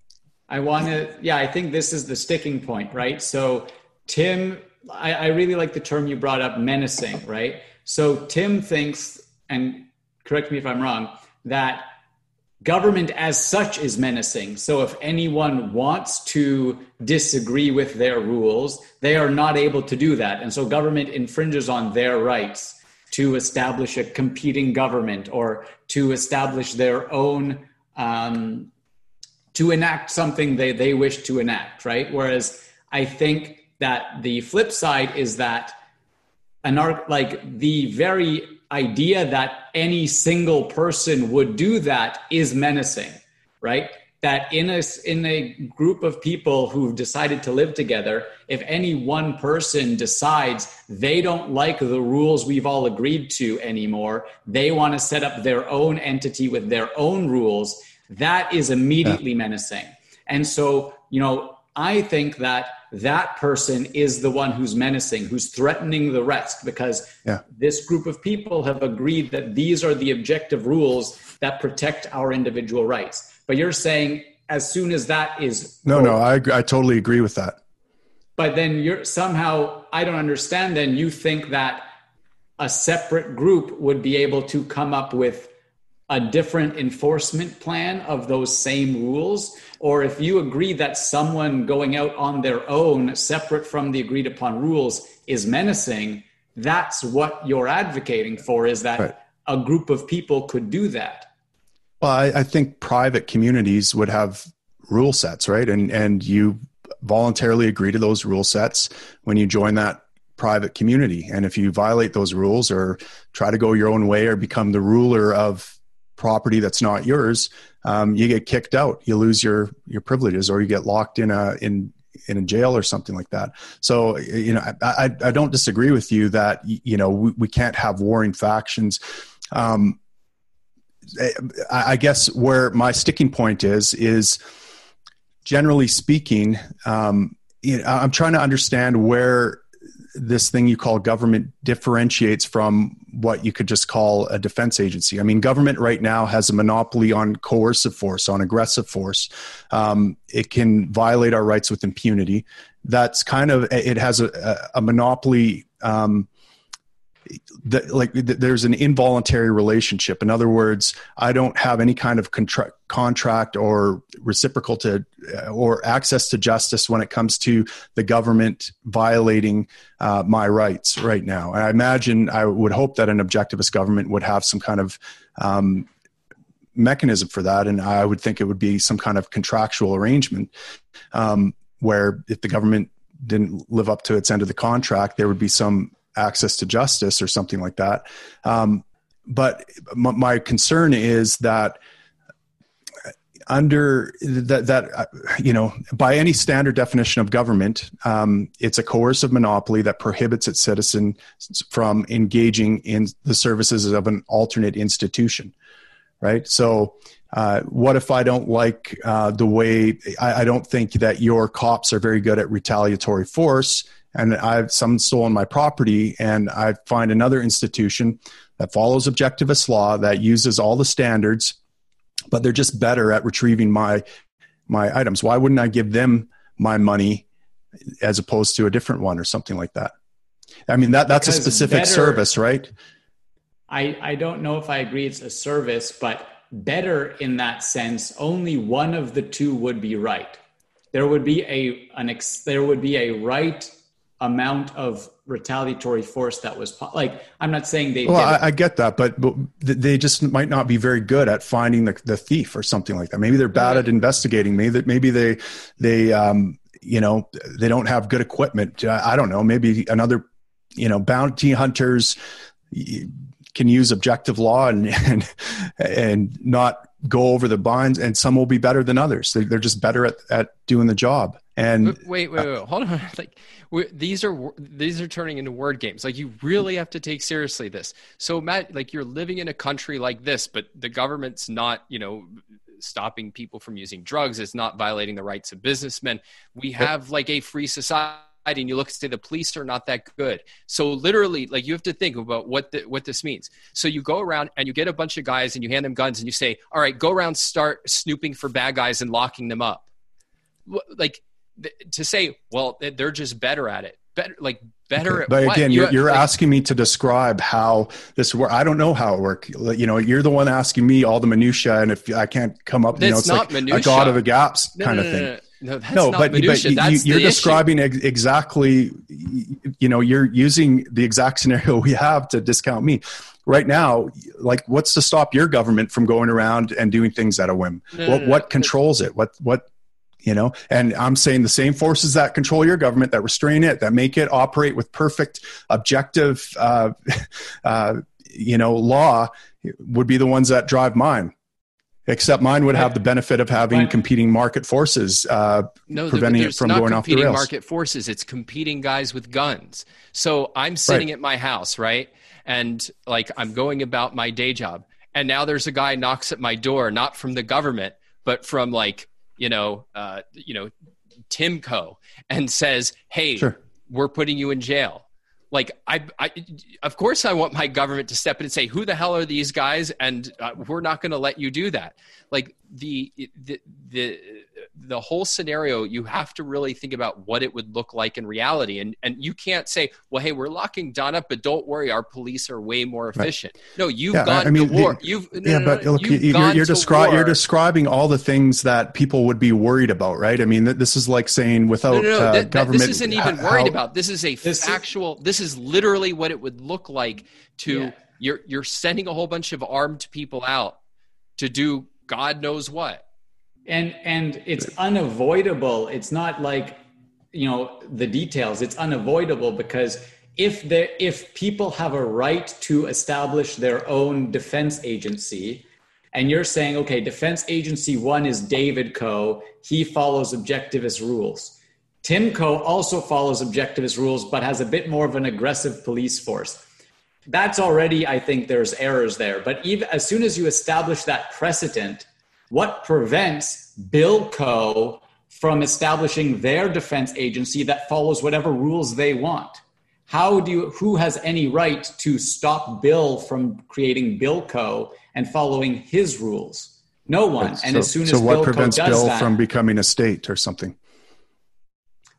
I want to, yeah, I think this is the sticking point, right? So, Tim, I, I, really like the term you brought up, menacing, right? So, Tim thinks, and correct me if I'm wrong, that government as such is menacing. So, if anyone wants to disagree with their rules, they are not able to do that. And so, government infringes on their rights to establish a competing government or to establish their own. Um, to enact something they, they wish to enact, right? Whereas I think that the flip side is that anar- like the very idea that any single person would do that is menacing, right? That in a, in a group of people who've decided to live together, if any one person decides they don't like the rules we've all agreed to anymore, they want to set up their own entity with their own rules, that is immediately yeah. menacing. And so, you know, I think that that person is the one who's menacing, who's threatening the rest, because yeah. this group of people have agreed that these are the objective rules that protect our individual rights. But you're saying as soon as that is no, no, I I totally agree with that. But then you're somehow I don't understand. Then you think that a separate group would be able to come up with a different enforcement plan of those same rules? Or if you agree that someone going out on their own separate from the agreed upon rules is menacing that's what you're advocating for is that right. a group of people could do that. Well I, I think private communities would have rule sets right? And and you voluntarily agree to those rule sets when you join that private community. And if you violate those rules or try to go your own way or become the ruler of property that's not yours, um, you get kicked out. You lose your your privileges, or you get locked in a in in a jail or something like that. So you know, I I, I don't disagree with you that you know we, we can't have warring factions. Um, I, guess where my sticking point is is generally speaking, um, you know, I'm trying to understand where this thing you call government differentiates from what you could just call a defense agency. I mean, government right now has a monopoly on coercive force, on aggressive force. Um, it can violate our rights with impunity. That's kind of it has a, a monopoly um, like there's an involuntary relationship. In other words, I don't have any kind of contra- contract or reciprocal to uh, or access to justice when it comes to the government violating uh, my rights right now. And I imagine I would hope that an objectivist government would have some kind of um, mechanism for that, and I would think it would be some kind of contractual arrangement um, where if the government didn't live up to its end of the contract, there would be some access to justice or something like that. Um, but m- my concern is that under that, that uh, you know by any standard definition of government um, it's a coercive monopoly that prohibits its citizens from engaging in the services of an alternate institution right so uh, what if I don't like uh, the way I, I, don't think that your cops are very good at retaliatory force? And I've some stolen my property, and I find another institution that follows objectivist law that uses all the standards, but they're just better at retrieving my my items. Why wouldn't I give them my money as opposed to a different one or something like that? I mean that that's because a specific better, service, right? I I don't know if I agree it's a service, but better in that sense, only one of the two would be right. There would be a an ex, there would be a right amount of retaliatory force that was like i'm not saying they well I, I, get that but, but they just might not be very good at finding the, the thief or something like that. Maybe they're bad right. at investigating. Maybe that maybe they they um you know they don't have good equipment. I don't know. Maybe another you know bounty hunters can use objective law and and, and not go over the binds and some will be better than others they're, just better at, at doing the job and wait, wait, wait, wait. hold on. Like these are these are turning into word games. Like you really have to take seriously this. So Matt, like you're living in a country like this, but the government's not, you know, stopping people from using drugs. It's not violating the rights of businessmen. We have like a free society and you look and say the police are not that good. So literally, like you have to think about what the, what this means. So you go around and you get a bunch of guys and you hand them guns and you say, "All right, go around, start snooping for bad guys and locking them up." Like to say, well, they're just better at it. Better, like better. Okay. But again, you're, you're like, asking me to describe how this work I don't know how it works. You know, you're the one asking me all the minutia, and if I can't come up, you know, it's like minutia. a god of the gaps no, kind no, no, of thing. No, that's no, not but, minutia. but you, are describing ex- exactly you know you're using the exact scenario we have to discount me. Right now like what's to stop your government from going around and doing things at a whim? No, what, no, what controls it? What what you know? And i'm saying the same forces that control your government that restrain it that make it operate with perfect objective uh, uh, you know law would be the ones that drive mine except mine would have the benefit of having right. competing market forces uh, no, preventing it from going off the rails. market forces it's competing guys with guns so i'm sitting right. at my house right and like i'm going about my day job and now there's a guy knocks at my door not from the government but from like you know uh, you know timco and says hey sure. we're putting you in jail like I, I of course i want my government to step in and say who the hell are these guys? And uh, we're not going to let you do that. Like the, the the the whole scenario you have to really think about what it would look like in reality. And and you can't say well hey we're locking Don up but don't worry our police are way more efficient. Right. no you've yeah, gone I mean, to war. The, you've no, yeah no, but look you've you're, you're, descri- you're describing all the things that people would be worried about right? I mean this is like saying without no, uh, that, government this isn't even worried how, about. This is a this factual is, this is literally what it would look like to yeah. you're you're sending a whole bunch of armed people out to do god knows what and and it's unavoidable. It's not like you know the details. It's unavoidable because if there if people have a right to establish their own defense agency and you're saying okay defense agency 1 is david co he follows objectivist rules. Tim co also follows objectivist rules but has a bit more of an aggressive police force. That's already i think there's errors there. But even as soon as you establish that precedent what prevents Bilco from establishing their defense agency that follows whatever rules they want? How do you, who has any right to stop Bill from creating Bilco and following his rules? No one. And so, as soon as so what Bilco prevents Bill that, from becoming a state or something?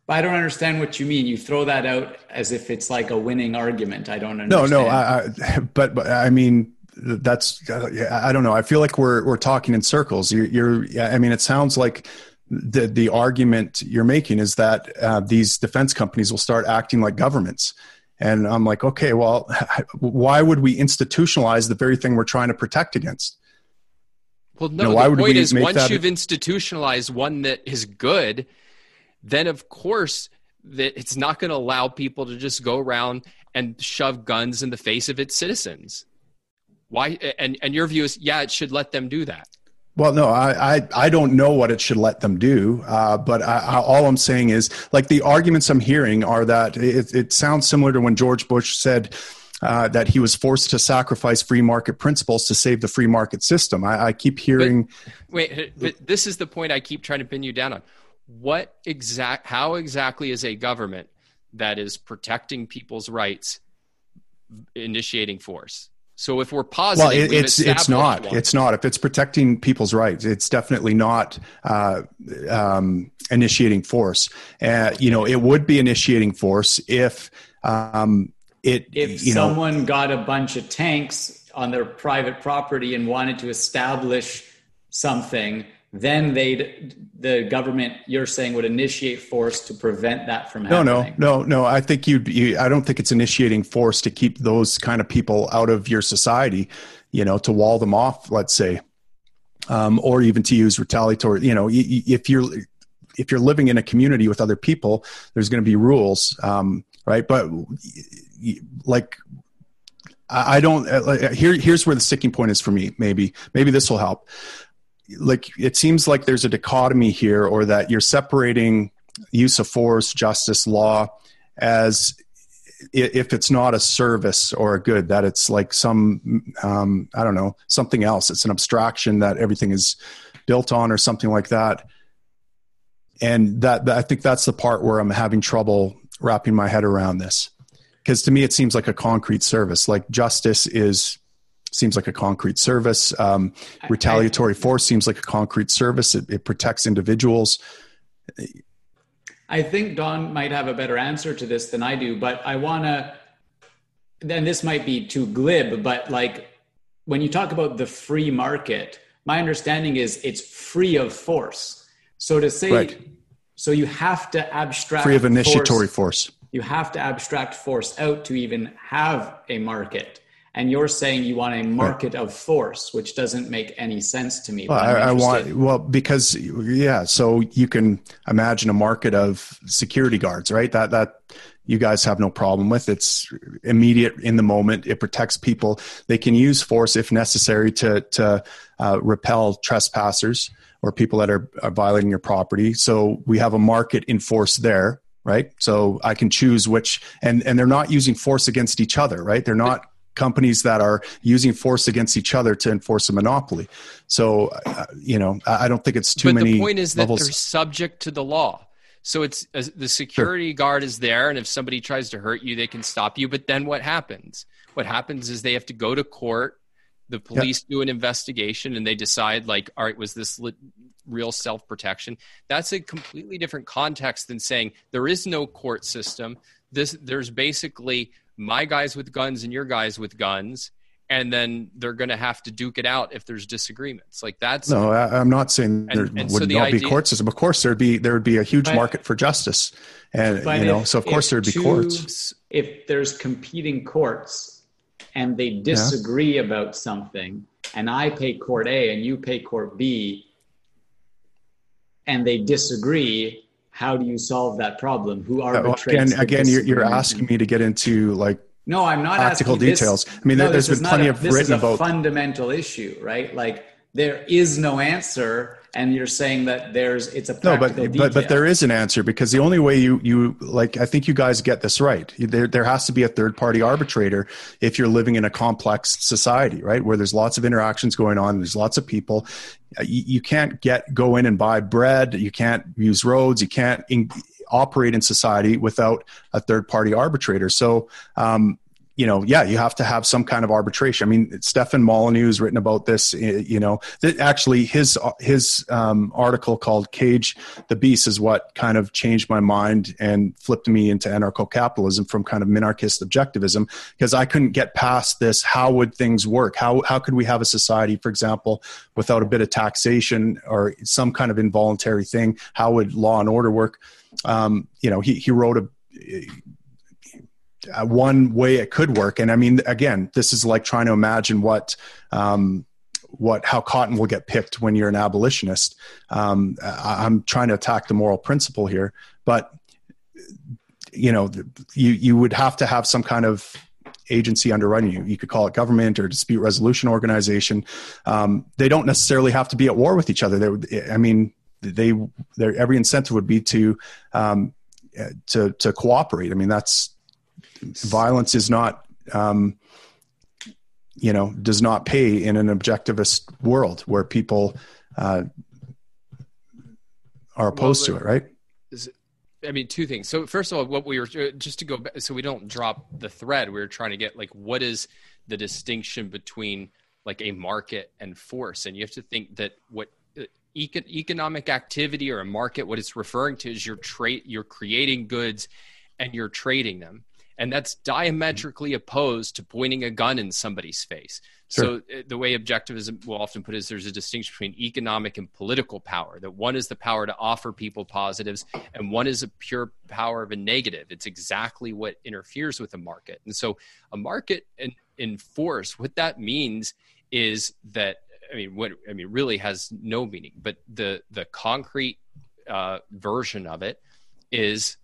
I don't understand what you mean. You throw that out as if it's like a winning argument. I don't understand. No, no. I, I, but, but I mean, that's I don't know. I feel like we're we're talking in circles. You're, you're I mean, it sounds like the the argument you're making is that uh, these defense companies will start acting like governments. And I'm like, okay, well, why would we institutionalize the very thing we're trying to protect against? Well, no. You know, why the would point we is, once you've institutionalized one that is good, then of course that it's not going to allow people to just go around and shove guns in the face of its citizens. Why? And and your view is, yeah, it should let them do that. Well, no, I, I, I don't know what it should let them do, uh, but I, I, all I'm saying is, like the arguments I'm hearing are that it, it sounds similar to when George Bush said uh, that he was forced to sacrifice free market principles to save the free market system. I, I keep hearing. But, wait, but this is the point I keep trying to pin you down on. What exact? How exactly is a government that is protecting people's rights initiating force? So if we're positive, well, it, it's it's not. One. It's not. If it's protecting people's rights, it's definitely not uh, um, initiating force. Uh, you know, it would be initiating force if um, it. If you someone know, got a bunch of tanks on their private property and wanted to establish something then they'd the government you're saying would initiate force to prevent that from happening. No, no, no, no. I think you, you I don't think it's initiating force to keep those kind of people out of your society, you know, to wall them off, let's say. Um, or even to use retaliatory, you know, if you're if you're living in a community with other people, there's going to be rules, um, right? But like I don't uh, here. Here's where the sticking point is for me. Maybe, maybe this will help like it seems like there's a dichotomy here or that you're separating use of force justice law as if it's not a service or a good that it's like some um, i don't know something else. It's an abstraction that everything is built on or something like that. And that, that i think that's the part where i'm having trouble wrapping my head around this. Because to me it seems like a concrete service like justice is seems like a concrete service. Um, retaliatory force seems like a concrete service. It, it, protects individuals. I think Don might have a better answer to this than I do, but I want to. Then this might be too glib, but like when you talk about the free market, my understanding is it's free of force. So to say, right. so you have to abstract free of initiatory force. force you have to abstract force out to even have a market and you're saying you want a market of force which doesn't make any sense to me well, I, I, want well because yeah so you can imagine a market of security guards right? That that you guys have no problem with. It's immediate in the moment. It protects people. They can use force if necessary to to uh, repel trespassers or people that are, are violating your property. So we have a market in force there right? So i can choose which and and they're not using force against each other right? They're not companies that are using force against each other to enforce a monopoly. So, uh, you know, I don't think it's too many. but many. the point is that they're subject to the law. So it's uh, the security sure. guard is there, and if somebody tries to hurt you, they can stop you. But then what happens? What happens is they have to go to court. The police do an investigation, and they decide, like, all right, was this li- real self protection? That's a completely different context than saying there is no court system. This there's basically my guys with guns and your guys with guns and then they're going to have to duke it out if there's disagreements. Like that's no, I, am not saying there and, and would so the not idea, be court system. Of course, there'd be there would be a huge but, market for justice, and you know, if, so of course there'd be two, courts. If there's competing courts and they disagree yeah. about something, and I pay court A and you pay court B, and they disagree, how do you solve that problem? Who uh, arbitrates? Again, again, you're, you're asking me to get into like no, I'm not practical details. This, I mean, no, there's been plenty a, of this written is a about fundamental issue, right? Like there is no answer, and you're saying that there's it's a no, but but but there is an answer because the only way you you like I think you guys get this right. There there has to be a third party arbitrator if you're living in a complex society, right, where there's lots of interactions going on, there's lots of people, you, you can't get go in and buy bread. You can't use roads. You can't in, operate in society without a third party arbitrator. So um, you know, yeah, you have to have some kind of arbitration. I mean, Stefan Molyneux has written about this. You know, that actually his his um, article called "Cage the Beast" is what kind of changed my mind and flipped me into anarcho-capitalism from kind of minarchist objectivism because I couldn't get past this. How would things work? How how could we have a society, for example, without a bit of taxation or some kind of involuntary thing? How would law and order work? Um, you know, he he wrote a uh, one way it could work. And I mean, again, this is like trying to imagine what um, what how cotton will get picked when you're an abolitionist. Um, I, I'm trying to attack the moral principle here, but you know, you you would have to have some kind of agency underwriting you. You could call it government or dispute resolution organization. Um, they don't necessarily have to be at war with each other. They, I mean, they, every incentive would be to um, to to cooperate. I mean, that's violence is not um, you know does not pay in an objectivist world where people uh, are opposed well, to it right I mean, two things. So, first of all, what we were just to go back, so we don't drop the thread. we are trying to get like, what is the distinction between like a market and force? And you have to think that what uh, econ- economic activity or a market, what it's referring to is you're trade, you're creating goods, and you're trading them and that's diametrically opposed to pointing a gun in somebody's face. Sure. So uh, the way objectivism will often put it is there's a distinction between economic and political power. That one is the power to offer people positives, and one is a pure power of a negative. It's exactly what interferes with a market. And so a market in, in force, what that means is that I mean, what I mean really has no meaning. But the the concrete uh, version of it is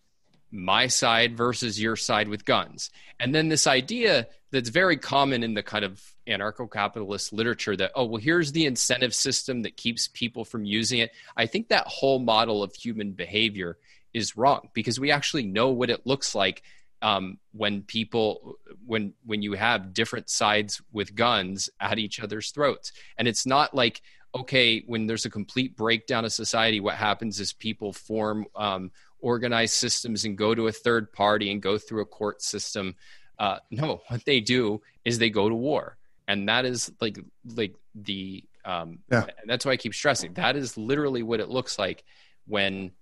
my side versus your side with guns. And then this idea that's very common in the kind of anarcho capitalist literature that, oh, well, here's the incentive system that keeps people from using it. I think that whole model of human behavior is wrong because we actually know what it looks like um, when people when when you have different sides with guns at each other's throats and it's not like okay when there's a complete breakdown of society what happens is people form um, organize systems and go to a third party and go through a court system. Uh, no, what they do is they go to war, and that is like like the um, yeah. that's why I keep stressing that is literally what it looks like when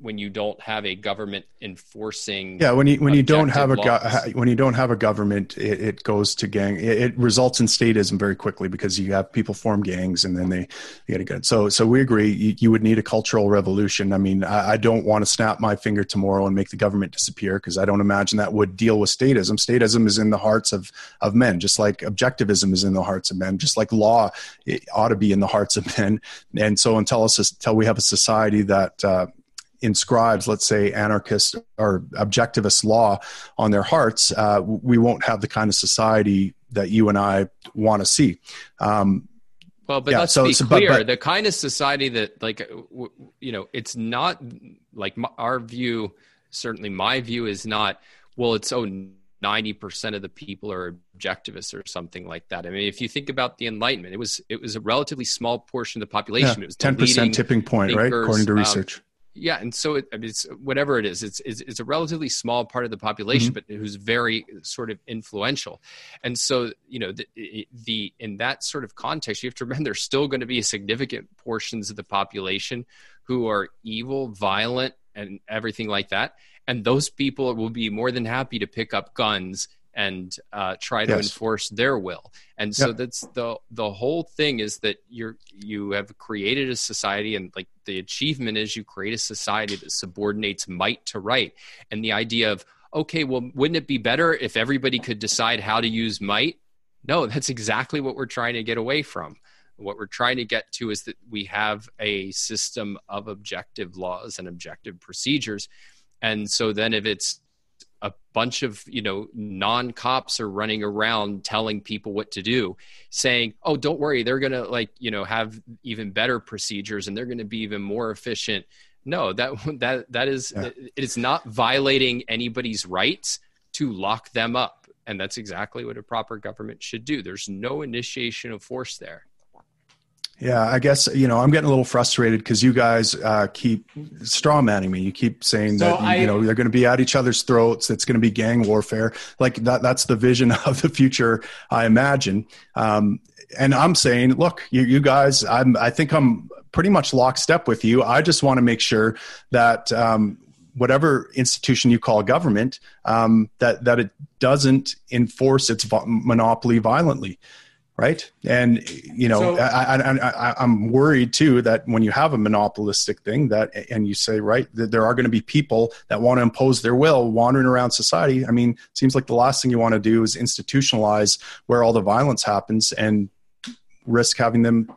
when you don't have a government enforcing yeah when you when you don't have a go- when you don't have a government it, it goes to gang it, it, results in statism very quickly because you have people form gangs and then they, they get a good so so we agree you, you would need a cultural revolution. I mean I, I, don't want to snap my finger tomorrow and make the government disappear because i don't imagine that would deal with statism. Statism is in the hearts of of men just like objectivism is in the hearts of men just like law it ought to be in the hearts of men. And so until us until we have a society that uh, inscribes, let's say, anarchist or objectivist law on their hearts, uh, we won't have the kind of society that you and I want to see. Um, well, but yeah, let's so, be so, clear: but, but, the kind of society that, like, you know, it's not like our view. Certainly, my view is not. Well, it's oh. 90% of the people are objectivists or something like that. I mean, if you think about the Enlightenment, it was it was a relatively small portion of the population. Yeah, it was 10% tipping point, thinkers, right? According to research. Um, yeah, and so it, I mean, it's whatever it is, it's, it's, it's a relatively small part of the population, mm-hmm. but who's very sort of influential. And so you know the, the in that sort of context, you have to remember there's still going to be significant portions of the population who are evil, violent, and everything like that. And those people will be more than happy to pick up guns and uh, try to yes. enforce their will. And so yep. that's the the whole thing is that you're you have created a society, and like the achievement is you create a society that subordinates might to right, and the idea of okay, well, wouldn't it be better if everybody could decide how to use might? No, that's exactly what we're trying to get away from. What we're trying to get to is that we have a system of objective laws and objective procedures. And so then if it's a bunch of you know non cops are running around telling people what to do saying oh don't worry they're going to like you know have even better procedures and they're going to be even more efficient. No that that that is yeah. it is not violating anybody's rights to lock them up. And that's exactly what a proper government should do. There's no initiation of force there yeah, I guess you know I'm getting a little frustrated because you guys uh, keep straw manning me. You keep saying so that I, you know they're going to be at each other's throats. It's going to be gang warfare. Like that. That's the vision of the future. I imagine. Um, and I'm saying, look, you, you guys, I'm, I think I'm pretty much lockstep with you. I just want to make sure that um, whatever institution you call government, um, that that it doesn't enforce its monopoly violently right? And you know so, I, I, am worried too that when you have a monopolistic thing that and you say right that there are going to be people that want to impose their will wandering around society. I mean seems like the last thing you want to do is institutionalize where all the violence happens and risk having them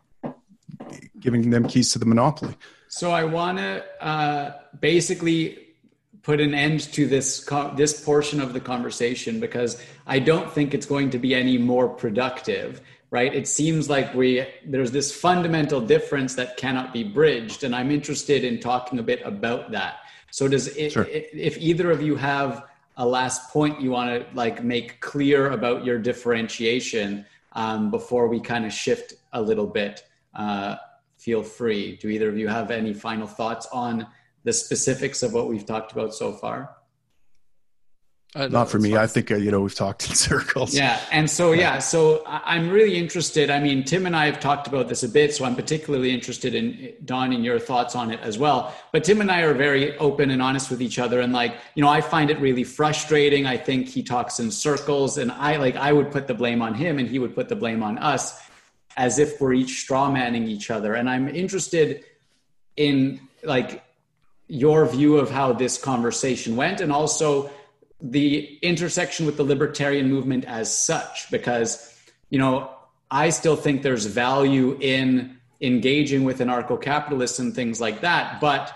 giving them keys to the monopoly. So i want to uh, basically put an end to this this portion of the conversation because I don't think it's going to be any more productive right? It seems like we there's this fundamental difference that cannot be bridged and I'm interested in talking a bit about that. So does it, sure. if either of you have a last point you want to like make clear about your differentiation um, before we kind of shift a little bit uh, feel free. Do either of you have any final thoughts on the specifics of what we've talked about so far? Uh, Not for me. Fine. I think uh, you know we've talked in circles. Yeah, and so yeah, so I'm really interested. I mean, Tim and I have talked about this a bit, so I'm particularly interested in Don in your thoughts on it as well. But Tim and I are very open and honest with each other, and like you know, I find it really frustrating. I think he talks in circles, and I like I would put the blame on him, and he would put the blame on us, as if we're each straw manning each other. And I'm interested in like your view of how this conversation went and also the intersection with the libertarian movement as such because you know i still think there's value in engaging with anarcho-capitalists and things like that but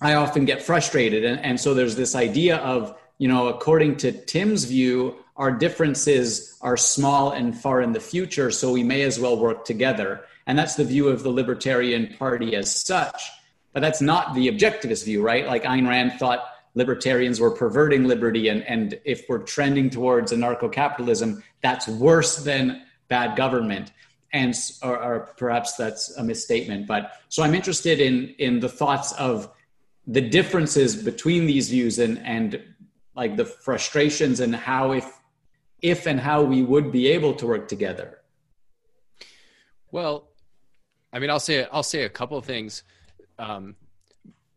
i often get frustrated. And, and so there's this idea of you know according to tim's view our differences are small and far in the future so we may as well work together. And that's the view of the libertarian party as such but that's not the objectivist view, right? Like Ayn Rand thought libertarians were perverting liberty, and, and if we're trending towards anarcho capitalism, that's worse than bad government. And or, or perhaps that's a misstatement. But so I'm interested in in the thoughts of the differences between these views and and like the frustrations and how if if and how we would be able to work together. Well, I mean, I'll say I'll say a couple of things um,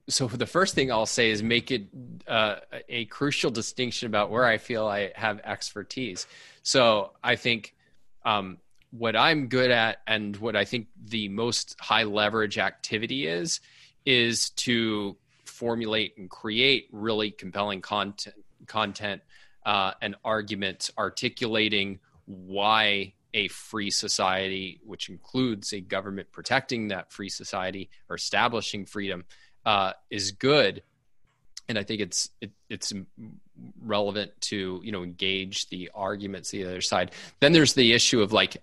so the first thing I'll say is make it uh, a crucial distinction about where I feel I have expertise. So I think um, what I'm good at and what I think the most high leverage activity is is to formulate and create really compelling content content uh, and arguments articulating why a free society, which includes a government protecting that free society or establishing freedom, uh, is good. And I think it's it, it's relevant to you know engage the arguments the other side. Then there's the issue of like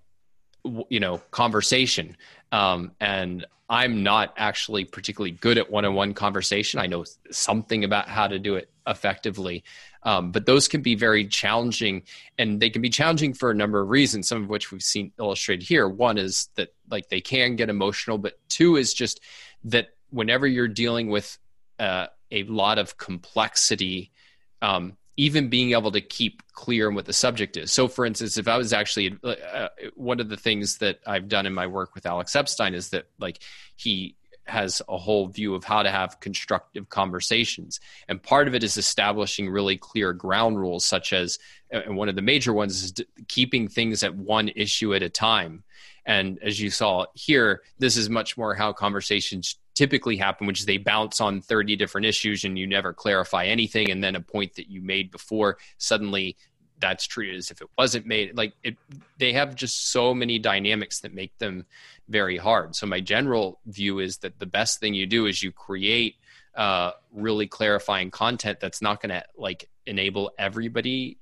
you know conversation, um, and I'm not actually particularly good at one-on-one conversation. I know something about how to do it effectively, um, but those can be very challenging, and they can be challenging for a number of reasons. Some of which we've seen illustrated here. One is that like they can get emotional, but two is just that whenever you're dealing with uh, a lot of complexity, um, even being able to keep clear on what the subject is. So, for instance, if I was actually uh, one of the things that I've done in my work with Alex Epstein is that like he has a whole view of how to have constructive conversations. And part of it is establishing really clear ground rules, such as, and one of the major ones is keeping things at one issue at a time. And as you saw here, this is much more how conversations typically happen, which is they bounce on 30 different issues and you never clarify anything. And then a point that you made before suddenly that's treated as if it wasn't made. Like it they have just so many dynamics that make them very hard. So my general view is that the best thing you do is you create uh, really clarifying content that's not going to like enable everybody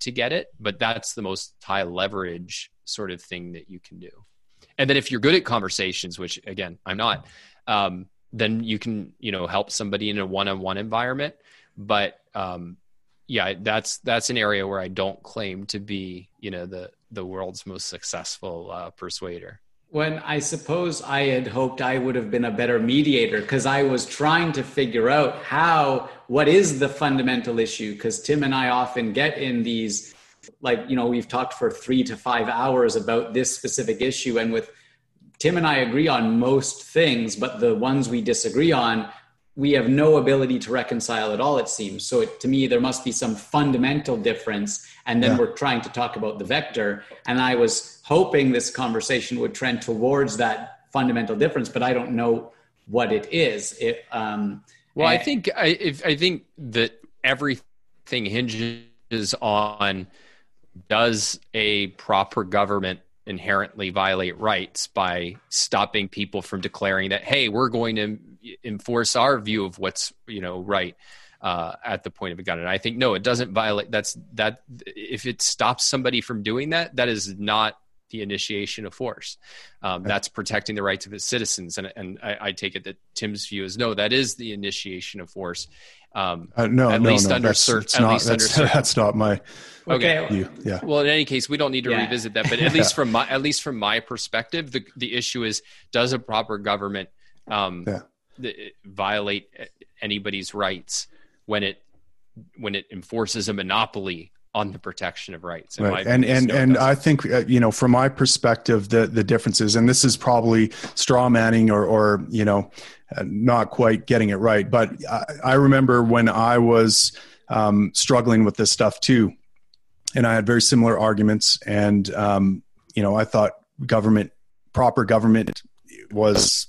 to get it but that's the most high leverage sort of thing that you can do. And then if you're good at conversations which again i'm not um, then you can you know help somebody in a one-on-one environment but um, yeah, that's that's an area where I don't claim to be, you know, the the world's most successful uh, persuader. When I suppose I had hoped I would have been a better mediator because I was trying to figure out how what is the fundamental issue because Tim and I often get in these like you know we've talked for 3 to 5 hours about this specific issue and with Tim and I agree on most things but the ones we disagree on we have no ability to reconcile at all it seems. So it, to me there must be some fundamental difference and then yeah. we're trying to talk about the vector. And i was hoping this conversation would trend towards that fundamental difference but i don't know what it is. It, um, well i think I, if, I think that everything hinges on does a proper government inherently violate rights by stopping people from declaring that hey we're going to enforce our view of what's you know right uh, at the point of a gun. And i think no it doesn't violate that's that if it stops somebody from doing that that is not the initiation of force um, that's protecting the rights of its citizens and, and I, I, take it that tim's view is no that is the initiation of force um, uh, no, at no, least no, under that's, certain, not, that's, that's, not my. Okay. View. Yeah. Well, in any case, we don't need to yeah. revisit that. But at least from my, at least from my perspective, the the issue is: does a proper government um, yeah. violate anybody's rights when it when it enforces a monopoly on the protection of rights. Right. And and and I think uh, you know from my perspective the the differences and this is probably straw manning or or you know uh, not quite getting it right but I, I remember when I was um, struggling with this stuff too and I had very similar arguments and um, you know I thought government proper government was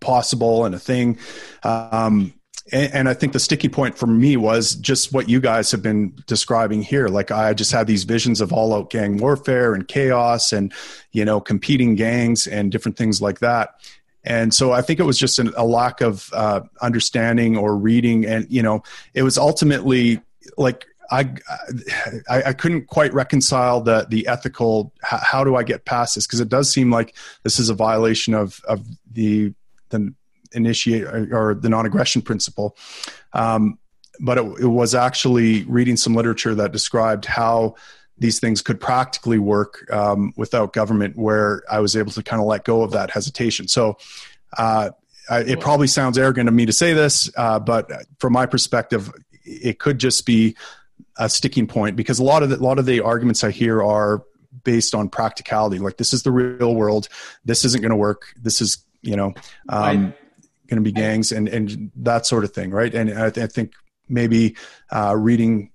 possible and a thing um, and, and, I think the sticky point for me was just what you guys have been describing here. Like I just had these visions of all out gang warfare and chaos and, you know, competing gangs and different things like that. And so I think it was just an, a lack of uh, understanding or reading. And, you know, it was ultimately like I, I, I couldn't quite reconcile the the ethical. How, how do I get past this? Because it does seem like this is a violation of of the the initiate or the non-aggression principle. Um, but it, it was actually reading some literature that described how these things could practically work um, without government, where I was able to kind of let go of that hesitation. So uh, it probably sounds arrogant of me to say this, uh, but from my perspective, it could just be a sticking point because a lot of the, a lot of the arguments I hear are based on practicality. Like this is the real world. This isn't going to work. This is you know. Um, going to be gangs and and that sort of thing, right? And I, th- I think maybe uh, reading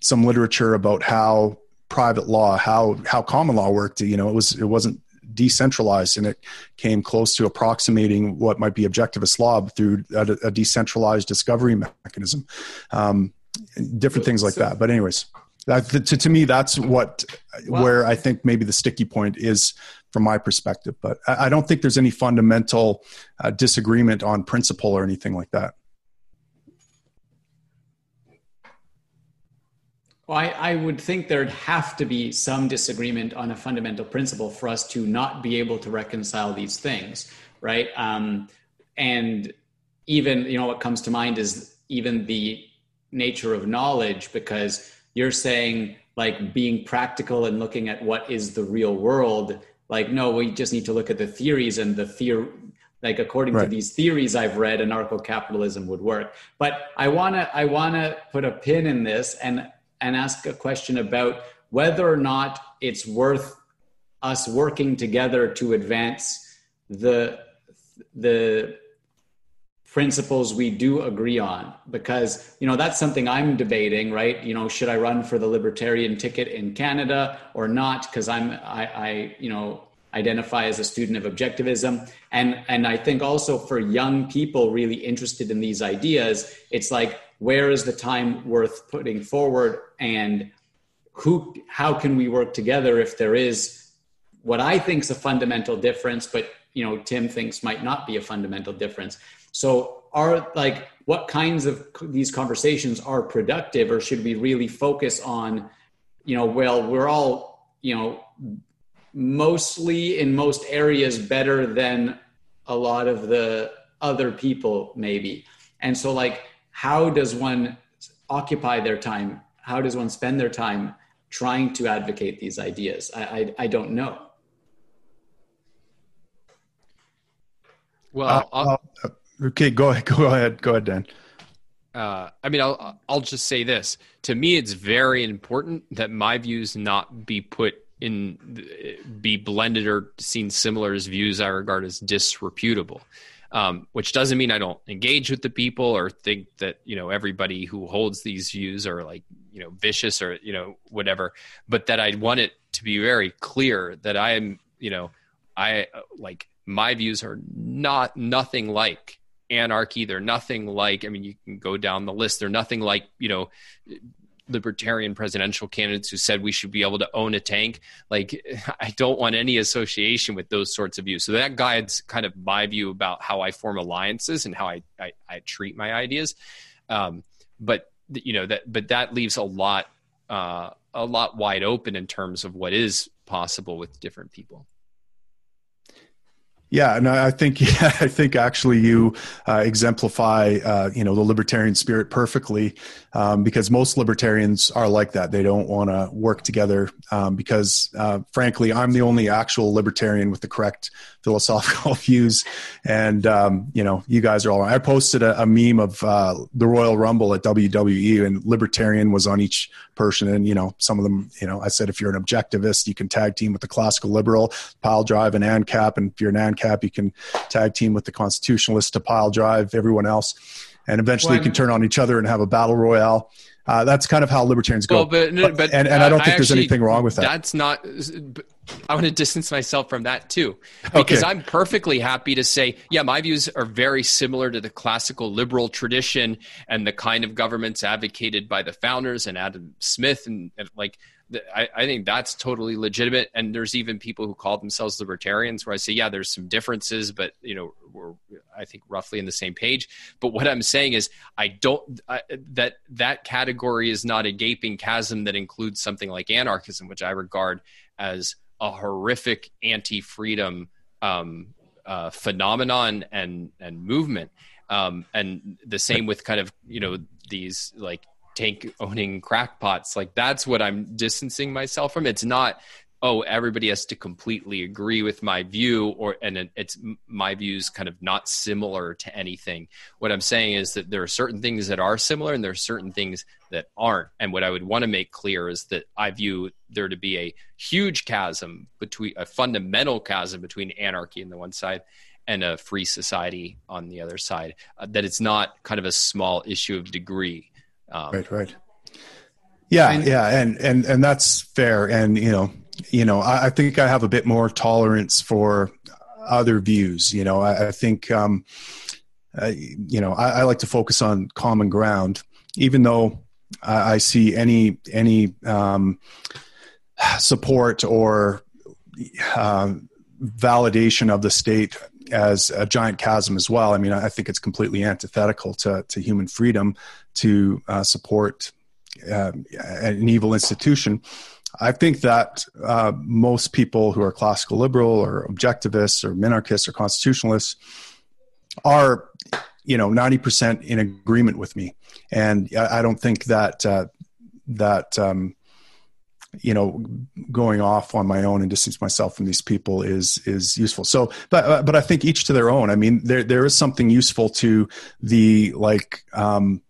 some literature about how private law, how how common law worked. You know, it was it wasn't decentralized and it came close to approximating what might be objectivist law through a, a decentralized discovery mechanism um, different things like so, that but anyways that, to, to me that's what well, where i think maybe the sticky point is from my perspective but i, I don't think there's any fundamental uh, disagreement on principle or anything like that Well, I, I, would think there'd have to be some disagreement on a fundamental principle for us to not be able to reconcile these things, right? Um, and even, you know, what comes to mind is even the nature of knowledge, because you're saying like being practical and looking at what is the real world. Like, no, we just need to look at the theories and the theory, like according right. to these theories I've read, anarcho-capitalism would work. But I wanna I wanna put a pin in this and and ask a question about whether or not it's worth us working together to advance the the principles we do agree on. Because you know that's something i'm debating right? You know should i run for the libertarian ticket in canada or not? Because i'm I, I you know identify as a student of objectivism. And and i think also for young people really interested in these ideas it's like where is the time worth putting forward? And who how can we work together if there is what i think is a fundamental difference but you know tim thinks might not be a fundamental difference so are like what kinds of these conversations are productive or should we really focus on you know well we're all you know mostly in most areas better than a lot of the other people maybe and so like how does one occupy their time? How does one spend their time trying to advocate these ideas? I, I, I don't know. Well, uh, uh, okay, go ahead, go ahead, go ahead, Don. Uh, I mean, I'll I'll just say this. To me, it's very important that my views not be put in, be blended or seen similar as views I regard as disreputable um, which doesn't mean I don't engage with the people or think that you know everybody who holds these views are like you know vicious or you know whatever, but that I want it to be very clear that I am you know I like my views are not nothing like anarchy. They're nothing like I mean you can go down the list. They're nothing like you know libertarian presidential candidates who said we should be able to own a tank. Like, I don't want any association with those sorts of views. So that guides kind of my view about how I form alliances and how I, I, I treat my ideas. Um, but you know that, but that leaves a lot, uh, a lot wide open in terms of what is possible with different people. Yeah, and I think yeah, I think actually you uh, exemplify uh, you know the libertarian spirit perfectly um, because most libertarians are like that. They don't want to work together um, because uh, frankly, I'm the only actual libertarian with the correct philosophical views, and um, you know you guys are all. I posted a, a meme of uh, the Royal Rumble at WWE, and libertarian was on each person, and you know some of them. You know, I said if you're an objectivist, you can tag team with the classical liberal, pile drive, and ANCAP, and if you're an ANCAP cap. You can tag team with the constitutionalist to pile drive everyone else, and eventually well, you can turn on each other and have a battle royale. Uh, that's kind of how libertarians go. Well, but, but, but, and, and I don't think I there's anything wrong with that. That's not. I want to distance myself from that too, because okay. I'm perfectly happy to say, yeah, my views are very similar to the classical liberal tradition and the kind of governments advocated by the founders and Adam Smith and, and like I, I, think that's totally legitimate. And there's even people who call themselves libertarians where I say, yeah, there's some differences, but you know, we're I think roughly in the same page. But what I'm saying is, I don't I, that that category is not a gaping chasm that includes something like anarchism, which I regard as a horrific anti-freedom um, uh, phenomenon and and movement. Um, and the same with kind of you know these like tank owning crackpots like that's what i'm distancing myself from it's not oh everybody has to completely agree with my view or and it's my views kind of not similar to anything what i'm saying is that there are certain things that are similar and there are certain things that aren't and what i would want to make clear is that i view there to be a huge chasm between a fundamental chasm between anarchy on the one side and a free society on the other side. Uh, that it's not kind of a small issue of degree. Um, right, right. Yeah, and, yeah, and and and that's fair. And you know, you know, I, I, think I have a bit more tolerance for other views. You know, I, I think, um, uh, you know, I, I, like to focus on common ground, even though I, see any any um, support or uh, validation of the state as a giant chasm as well. I mean, I think it's completely antithetical to, to human freedom to uh, support uh, an evil institution. I think that uh, most people who are classical liberal or objectivists or minarchists or constitutionalists are, you know, ninety percent in agreement with me, and I, don't think that uh, that um, you know going off on my own and distance myself from these people is is useful. So but but i think each to their own. I mean there there is something useful to the like um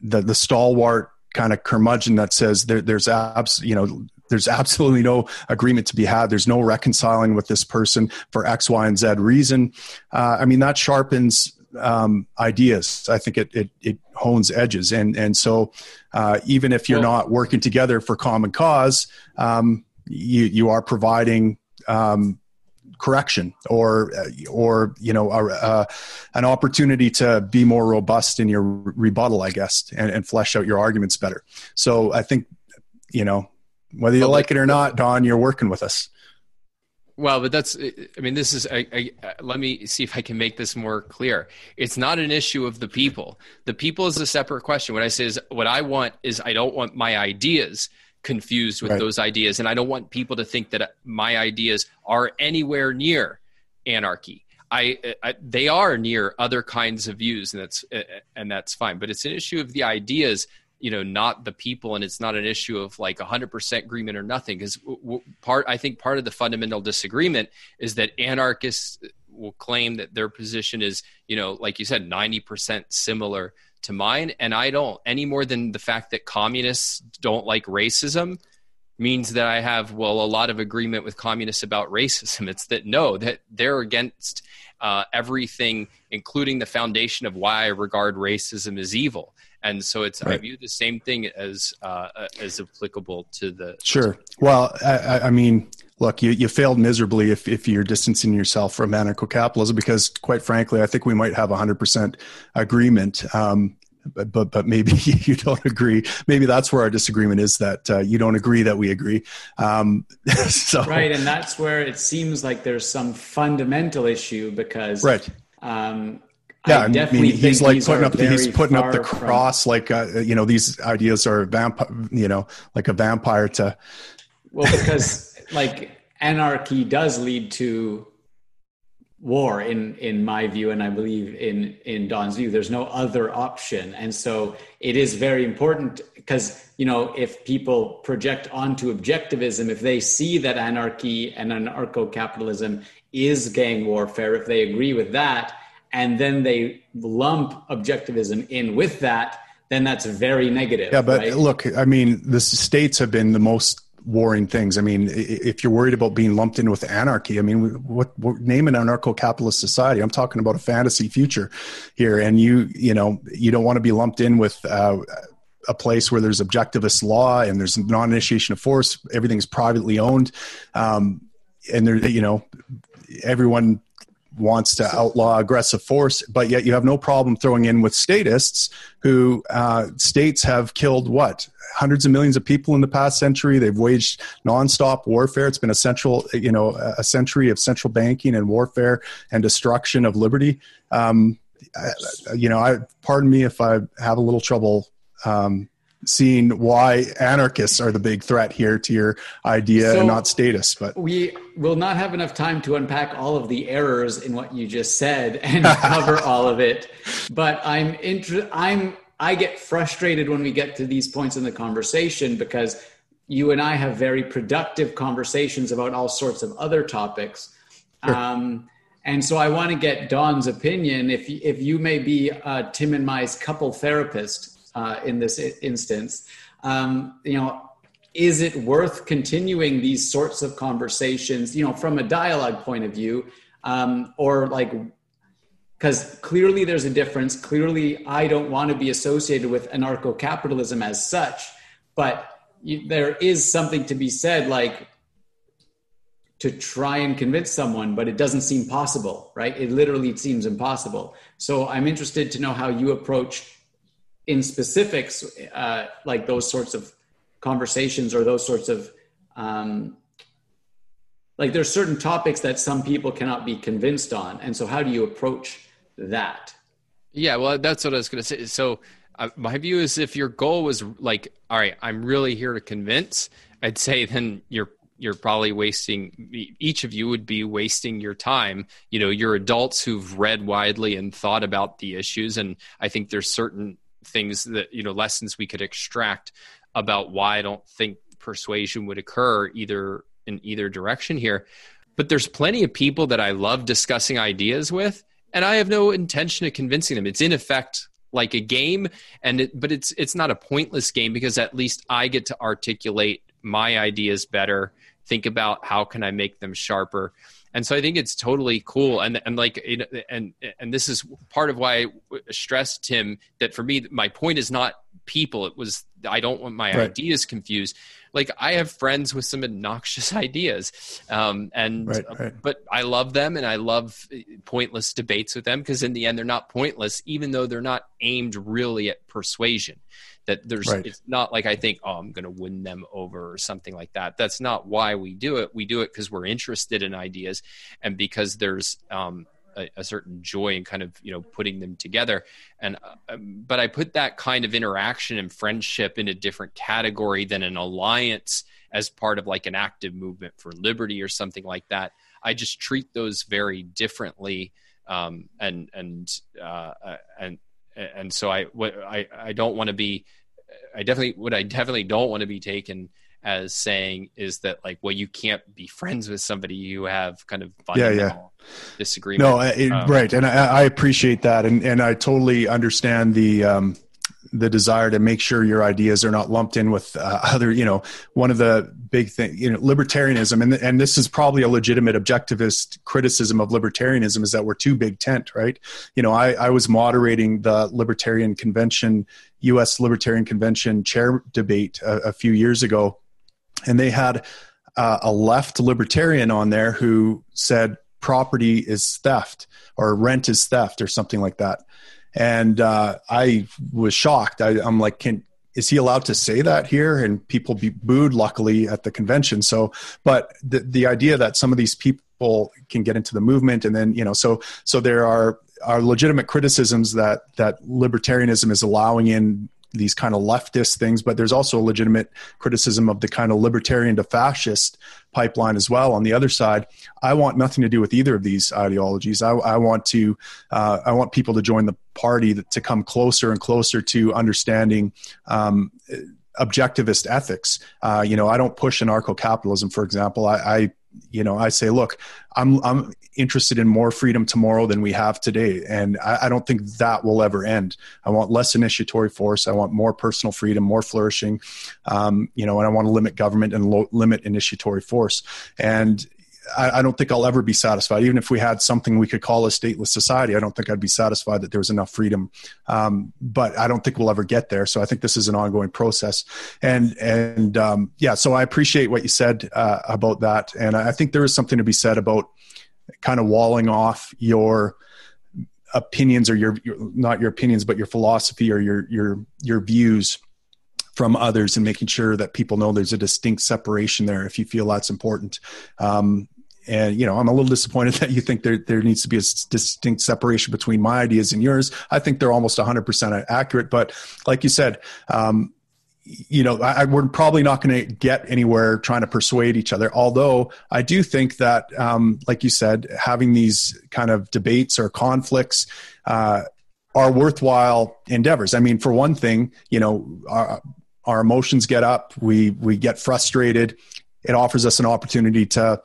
the the stalwart kind of curmudgeon that says there, there's abs you know there's absolutely no agreement to be had. There's no reconciling with this person for X, Y, and Z reason. Uh, I mean, that sharpens um, ideas. I think it, it, it hones edges, and and so uh, even if you're well, not working together for common cause, um, you you are providing. Um, correction or or you know uh, an opportunity to be more robust in your rebuttal i guess and, and flesh out your arguments better so i think you know whether you like it or not, Don, you're working with us. Well, but that's, I mean, this is, I, I, let me see if I can make this more clear. It's not an issue of the people. The people is a separate question. What I say is, what I want is, I don't want my ideas confused with right. those ideas. And I don't want people to think that my ideas are anywhere near anarchy. I, I, they are near other kinds of views and that's eh, eh, and that's fine but it's an issue of the ideas you know not the people and it's not an issue of like 100% agreement or nothing because w- part i think part of the fundamental disagreement is that anarchists will claim that their position is you know like you said 90% similar to mine and i don't any more than the fact that communists don't like racism means that i have well a lot of agreement with communists about racism it's that no that they're against uh, everything including the foundation of why i regard racism as evil and so it's right. I view the same thing as uh, as applicable to the. Sure. Well, I, I mean, look, you, you failed miserably if, if you're distancing yourself from anarcho-capitalism because, quite frankly, I think we might have 100% agreement. Um, but, but but maybe you don't agree. Maybe that's where our disagreement is that uh, you don't agree that we agree. Um, so right, and that's where it seems like there's some fundamental issue because right. Um, yeah, I, I mean, he's like putting up the, he's putting up the cross, from, like uh, you know, these ideas are vampire, you know, like a vampire to. Well, because like anarchy does lead to war in in my view and i believe in in don's view there's no other option and so it is very important because you know if people project onto objectivism if they see that anarchy and anarcho-capitalism is gang warfare if they agree with that and then they lump objectivism in with that, then that's very negative. Yeah, but right? look, I mean, the states have been the most warring things. I mean, if you're worried about being lumped in with anarchy, I mean, what, what name an anarcho-capitalist society? I'm talking about a fantasy future here, and you, you know, you don't want to be lumped in with. Uh, a place where there's objectivist law and there's non-initiation of force everything's privately owned um, and there you know everyone wants to outlaw aggressive force, but yet you have no problem throwing in with statists who uh, states have killed what hundreds of millions of people in the past century. They've waged nonstop warfare. It's been a central, you know, a century of central banking and warfare and destruction of liberty. Um, I, you know, I pardon me if I have a little trouble um, seeing why anarchists are the big threat here to your idea so and not statists but we will not have enough time to unpack all of the errors in what you just said and cover all of it but i'm inter- i'm i get frustrated when we get to these points in the conversation because you and i have very productive conversations about all sorts of other topics sure. um, and so I want to get Don's opinion. If if you may be uh, Tim and my's couple therapist, uh, in this instance. Um, you know, is it worth continuing these sorts of conversations? You know, from a dialogue point of view, um, or like because clearly there's a difference. Clearly, I don't want to be associated with anarcho capitalism as such, but you, there is something to be said like to try and convince someone, but it doesn't seem possible, right? It literally seems impossible. So I'm interested to know how you approach in specifics, uh, like those sorts of conversations or those sorts of um, like there's certain topics that some people cannot be convinced on and so how do you approach that. Yeah, well, that's what I was going to say. So, uh, my view is if your goal was like, all right, I'm really here to convince, I'd say then you're you're probably wasting each of you would be wasting your time you know you're adults who've read widely and thought about the issues and i think there's certain things that you know lessons we could extract about why i don't think persuasion would occur either in either direction here but there's plenty of people that i love discussing ideas with and I have no intention of convincing them. It's in effect like a game, and it, but it's it's not a pointless game because at least I get to articulate my ideas better. Think about how can I make them sharper, and so I think it's totally cool. And and like and and this is part of why I stressed Tim that for me my point is not people. It was I don't want my right. ideas confused like I have friends with some obnoxious ideas, um, and right, right. but I love them and I love pointless debates with them because in the end they're not pointless, even though they're not aimed really at persuasion. That there's right. it's not like I think oh I'm going to win them over or something like that. That's not why we do it. We do it because we're interested in ideas and because there's um, a, a, certain joy in kind of you know putting them together and uh, um, but i put that kind of interaction and friendship in a different category than an alliance as part of like an active movement for liberty or something like that i just treat those very differently um, and and uh, uh and and so i what i i don't want to be i definitely what i definitely don't want to be taken as saying is that like well you can't be friends with somebody you have kind of yeah yeah. disagreement. No it, um, right and I, I, appreciate that and and i totally understand the um the desire to make sure your ideas are not lumped in with uh, other you know one of the big thing you know libertarianism. And and this is probably a legitimate objectivist criticism of libertarianism is that we're too big tent right? You know i i was moderating the libertarian convention us libertarian convention chair debate a, a few years ago. And they had uh, a left libertarian on there who said property is theft or rent is theft or something like that and uh, i was shocked. I, i'm like can is he allowed to say that here? And people be booed luckily at the convention. So but the, the idea that some of these people can get into the movement and then you know so so there are are legitimate criticisms that that libertarianism is allowing in these kind of leftist things, but there's also a legitimate criticism of the kind of libertarian to fascist pipeline as well. On the other side, I want nothing to do with either of these ideologies. I, I want to, uh, I want people to join the party to come closer and closer to understanding. Um, objectivist ethics. Uh, you know, I don't push anarcho-capitalism, for example. I, I, you know, I say, look, I'm I'm interested in more freedom tomorrow than we have today. And I, I, don't think that will ever end. I want less initiatory force. I want more personal freedom, more flourishing, um, you know, and I want to limit government and lo- limit initiatory force. And I, I, don't think I'll ever be satisfied. Even if we had something we could call a stateless society, I don't think I'd be satisfied that there was enough freedom. Um, but I don't think we'll ever get there. So I think this is an ongoing process. And and um, yeah, so I appreciate what you said uh, about that. And I think there is something to be said about kind of walling off your opinions or your, your, not your opinions but your philosophy or your your your views from others and making sure that people know there's a distinct separation there if you feel that's important um, and you know i'm a little disappointed that you think there, there needs to be a distinct separation between my ideas and yours i think they're almost 100% accurate but like you said um, you know, I, we're probably not going to get anywhere trying to persuade each other. Although I do think that, um, like you said, having these kind of debates or conflicts uh, are worthwhile endeavors. I mean, for one thing, you know, our, our emotions get up, we we get frustrated. It offers us an opportunity to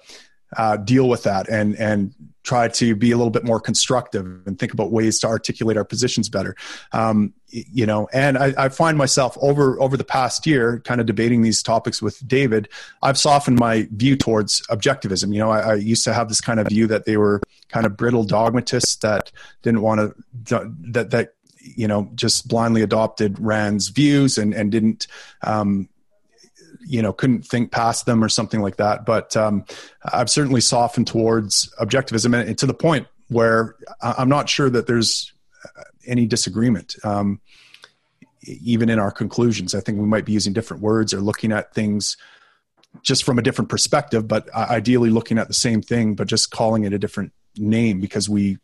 uh, deal with that and and try to be a little bit more constructive and think about ways to articulate our positions better. Um, you know, and I, I, find myself over over the past year, kind of debating these topics with David. I've softened my view towards objectivism. You know, I, I used to have this kind of view that they were kind of brittle dogmatists that didn't want to that that you know just blindly adopted Rand's views and and didn't um, you know couldn't think past them or something like that. But um, I've certainly softened towards objectivism and, to the point where I'm not sure that there's any disagreement. Um, even in our conclusions, I think we might be using different words or looking at things just from a different perspective, but ideally looking at the same thing, but just calling it a different name because we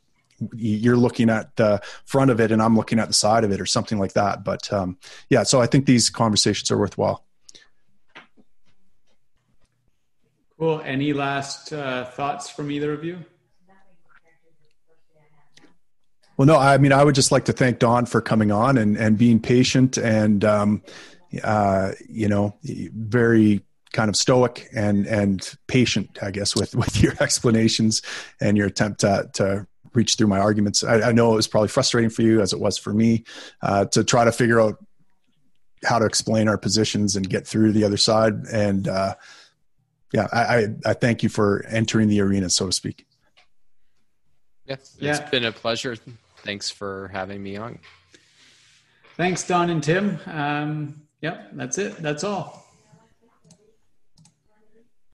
you're looking at the front of it and I'm looking at the side of it or something like that. But um, yeah, so I think these conversations are worthwhile. Cool. Any last uh, thoughts from either of you? Well, no, I mean, I would just like to thank Don for coming on and, and being patient and, um, uh, you know, very kind of stoic and, and patient, I guess, with, with your explanations and your attempt to, to reach through my arguments. I, I know it was probably frustrating for you as it was for me uh, to try to figure out how to explain our positions and get through the other side. And, uh, yeah, I, I, I thank you for entering the arena, so to speak. Yeah, it's yeah. been a pleasure. Thanks for having me on. Thanks, Don and Tim. Um, yep, that's it. That's all.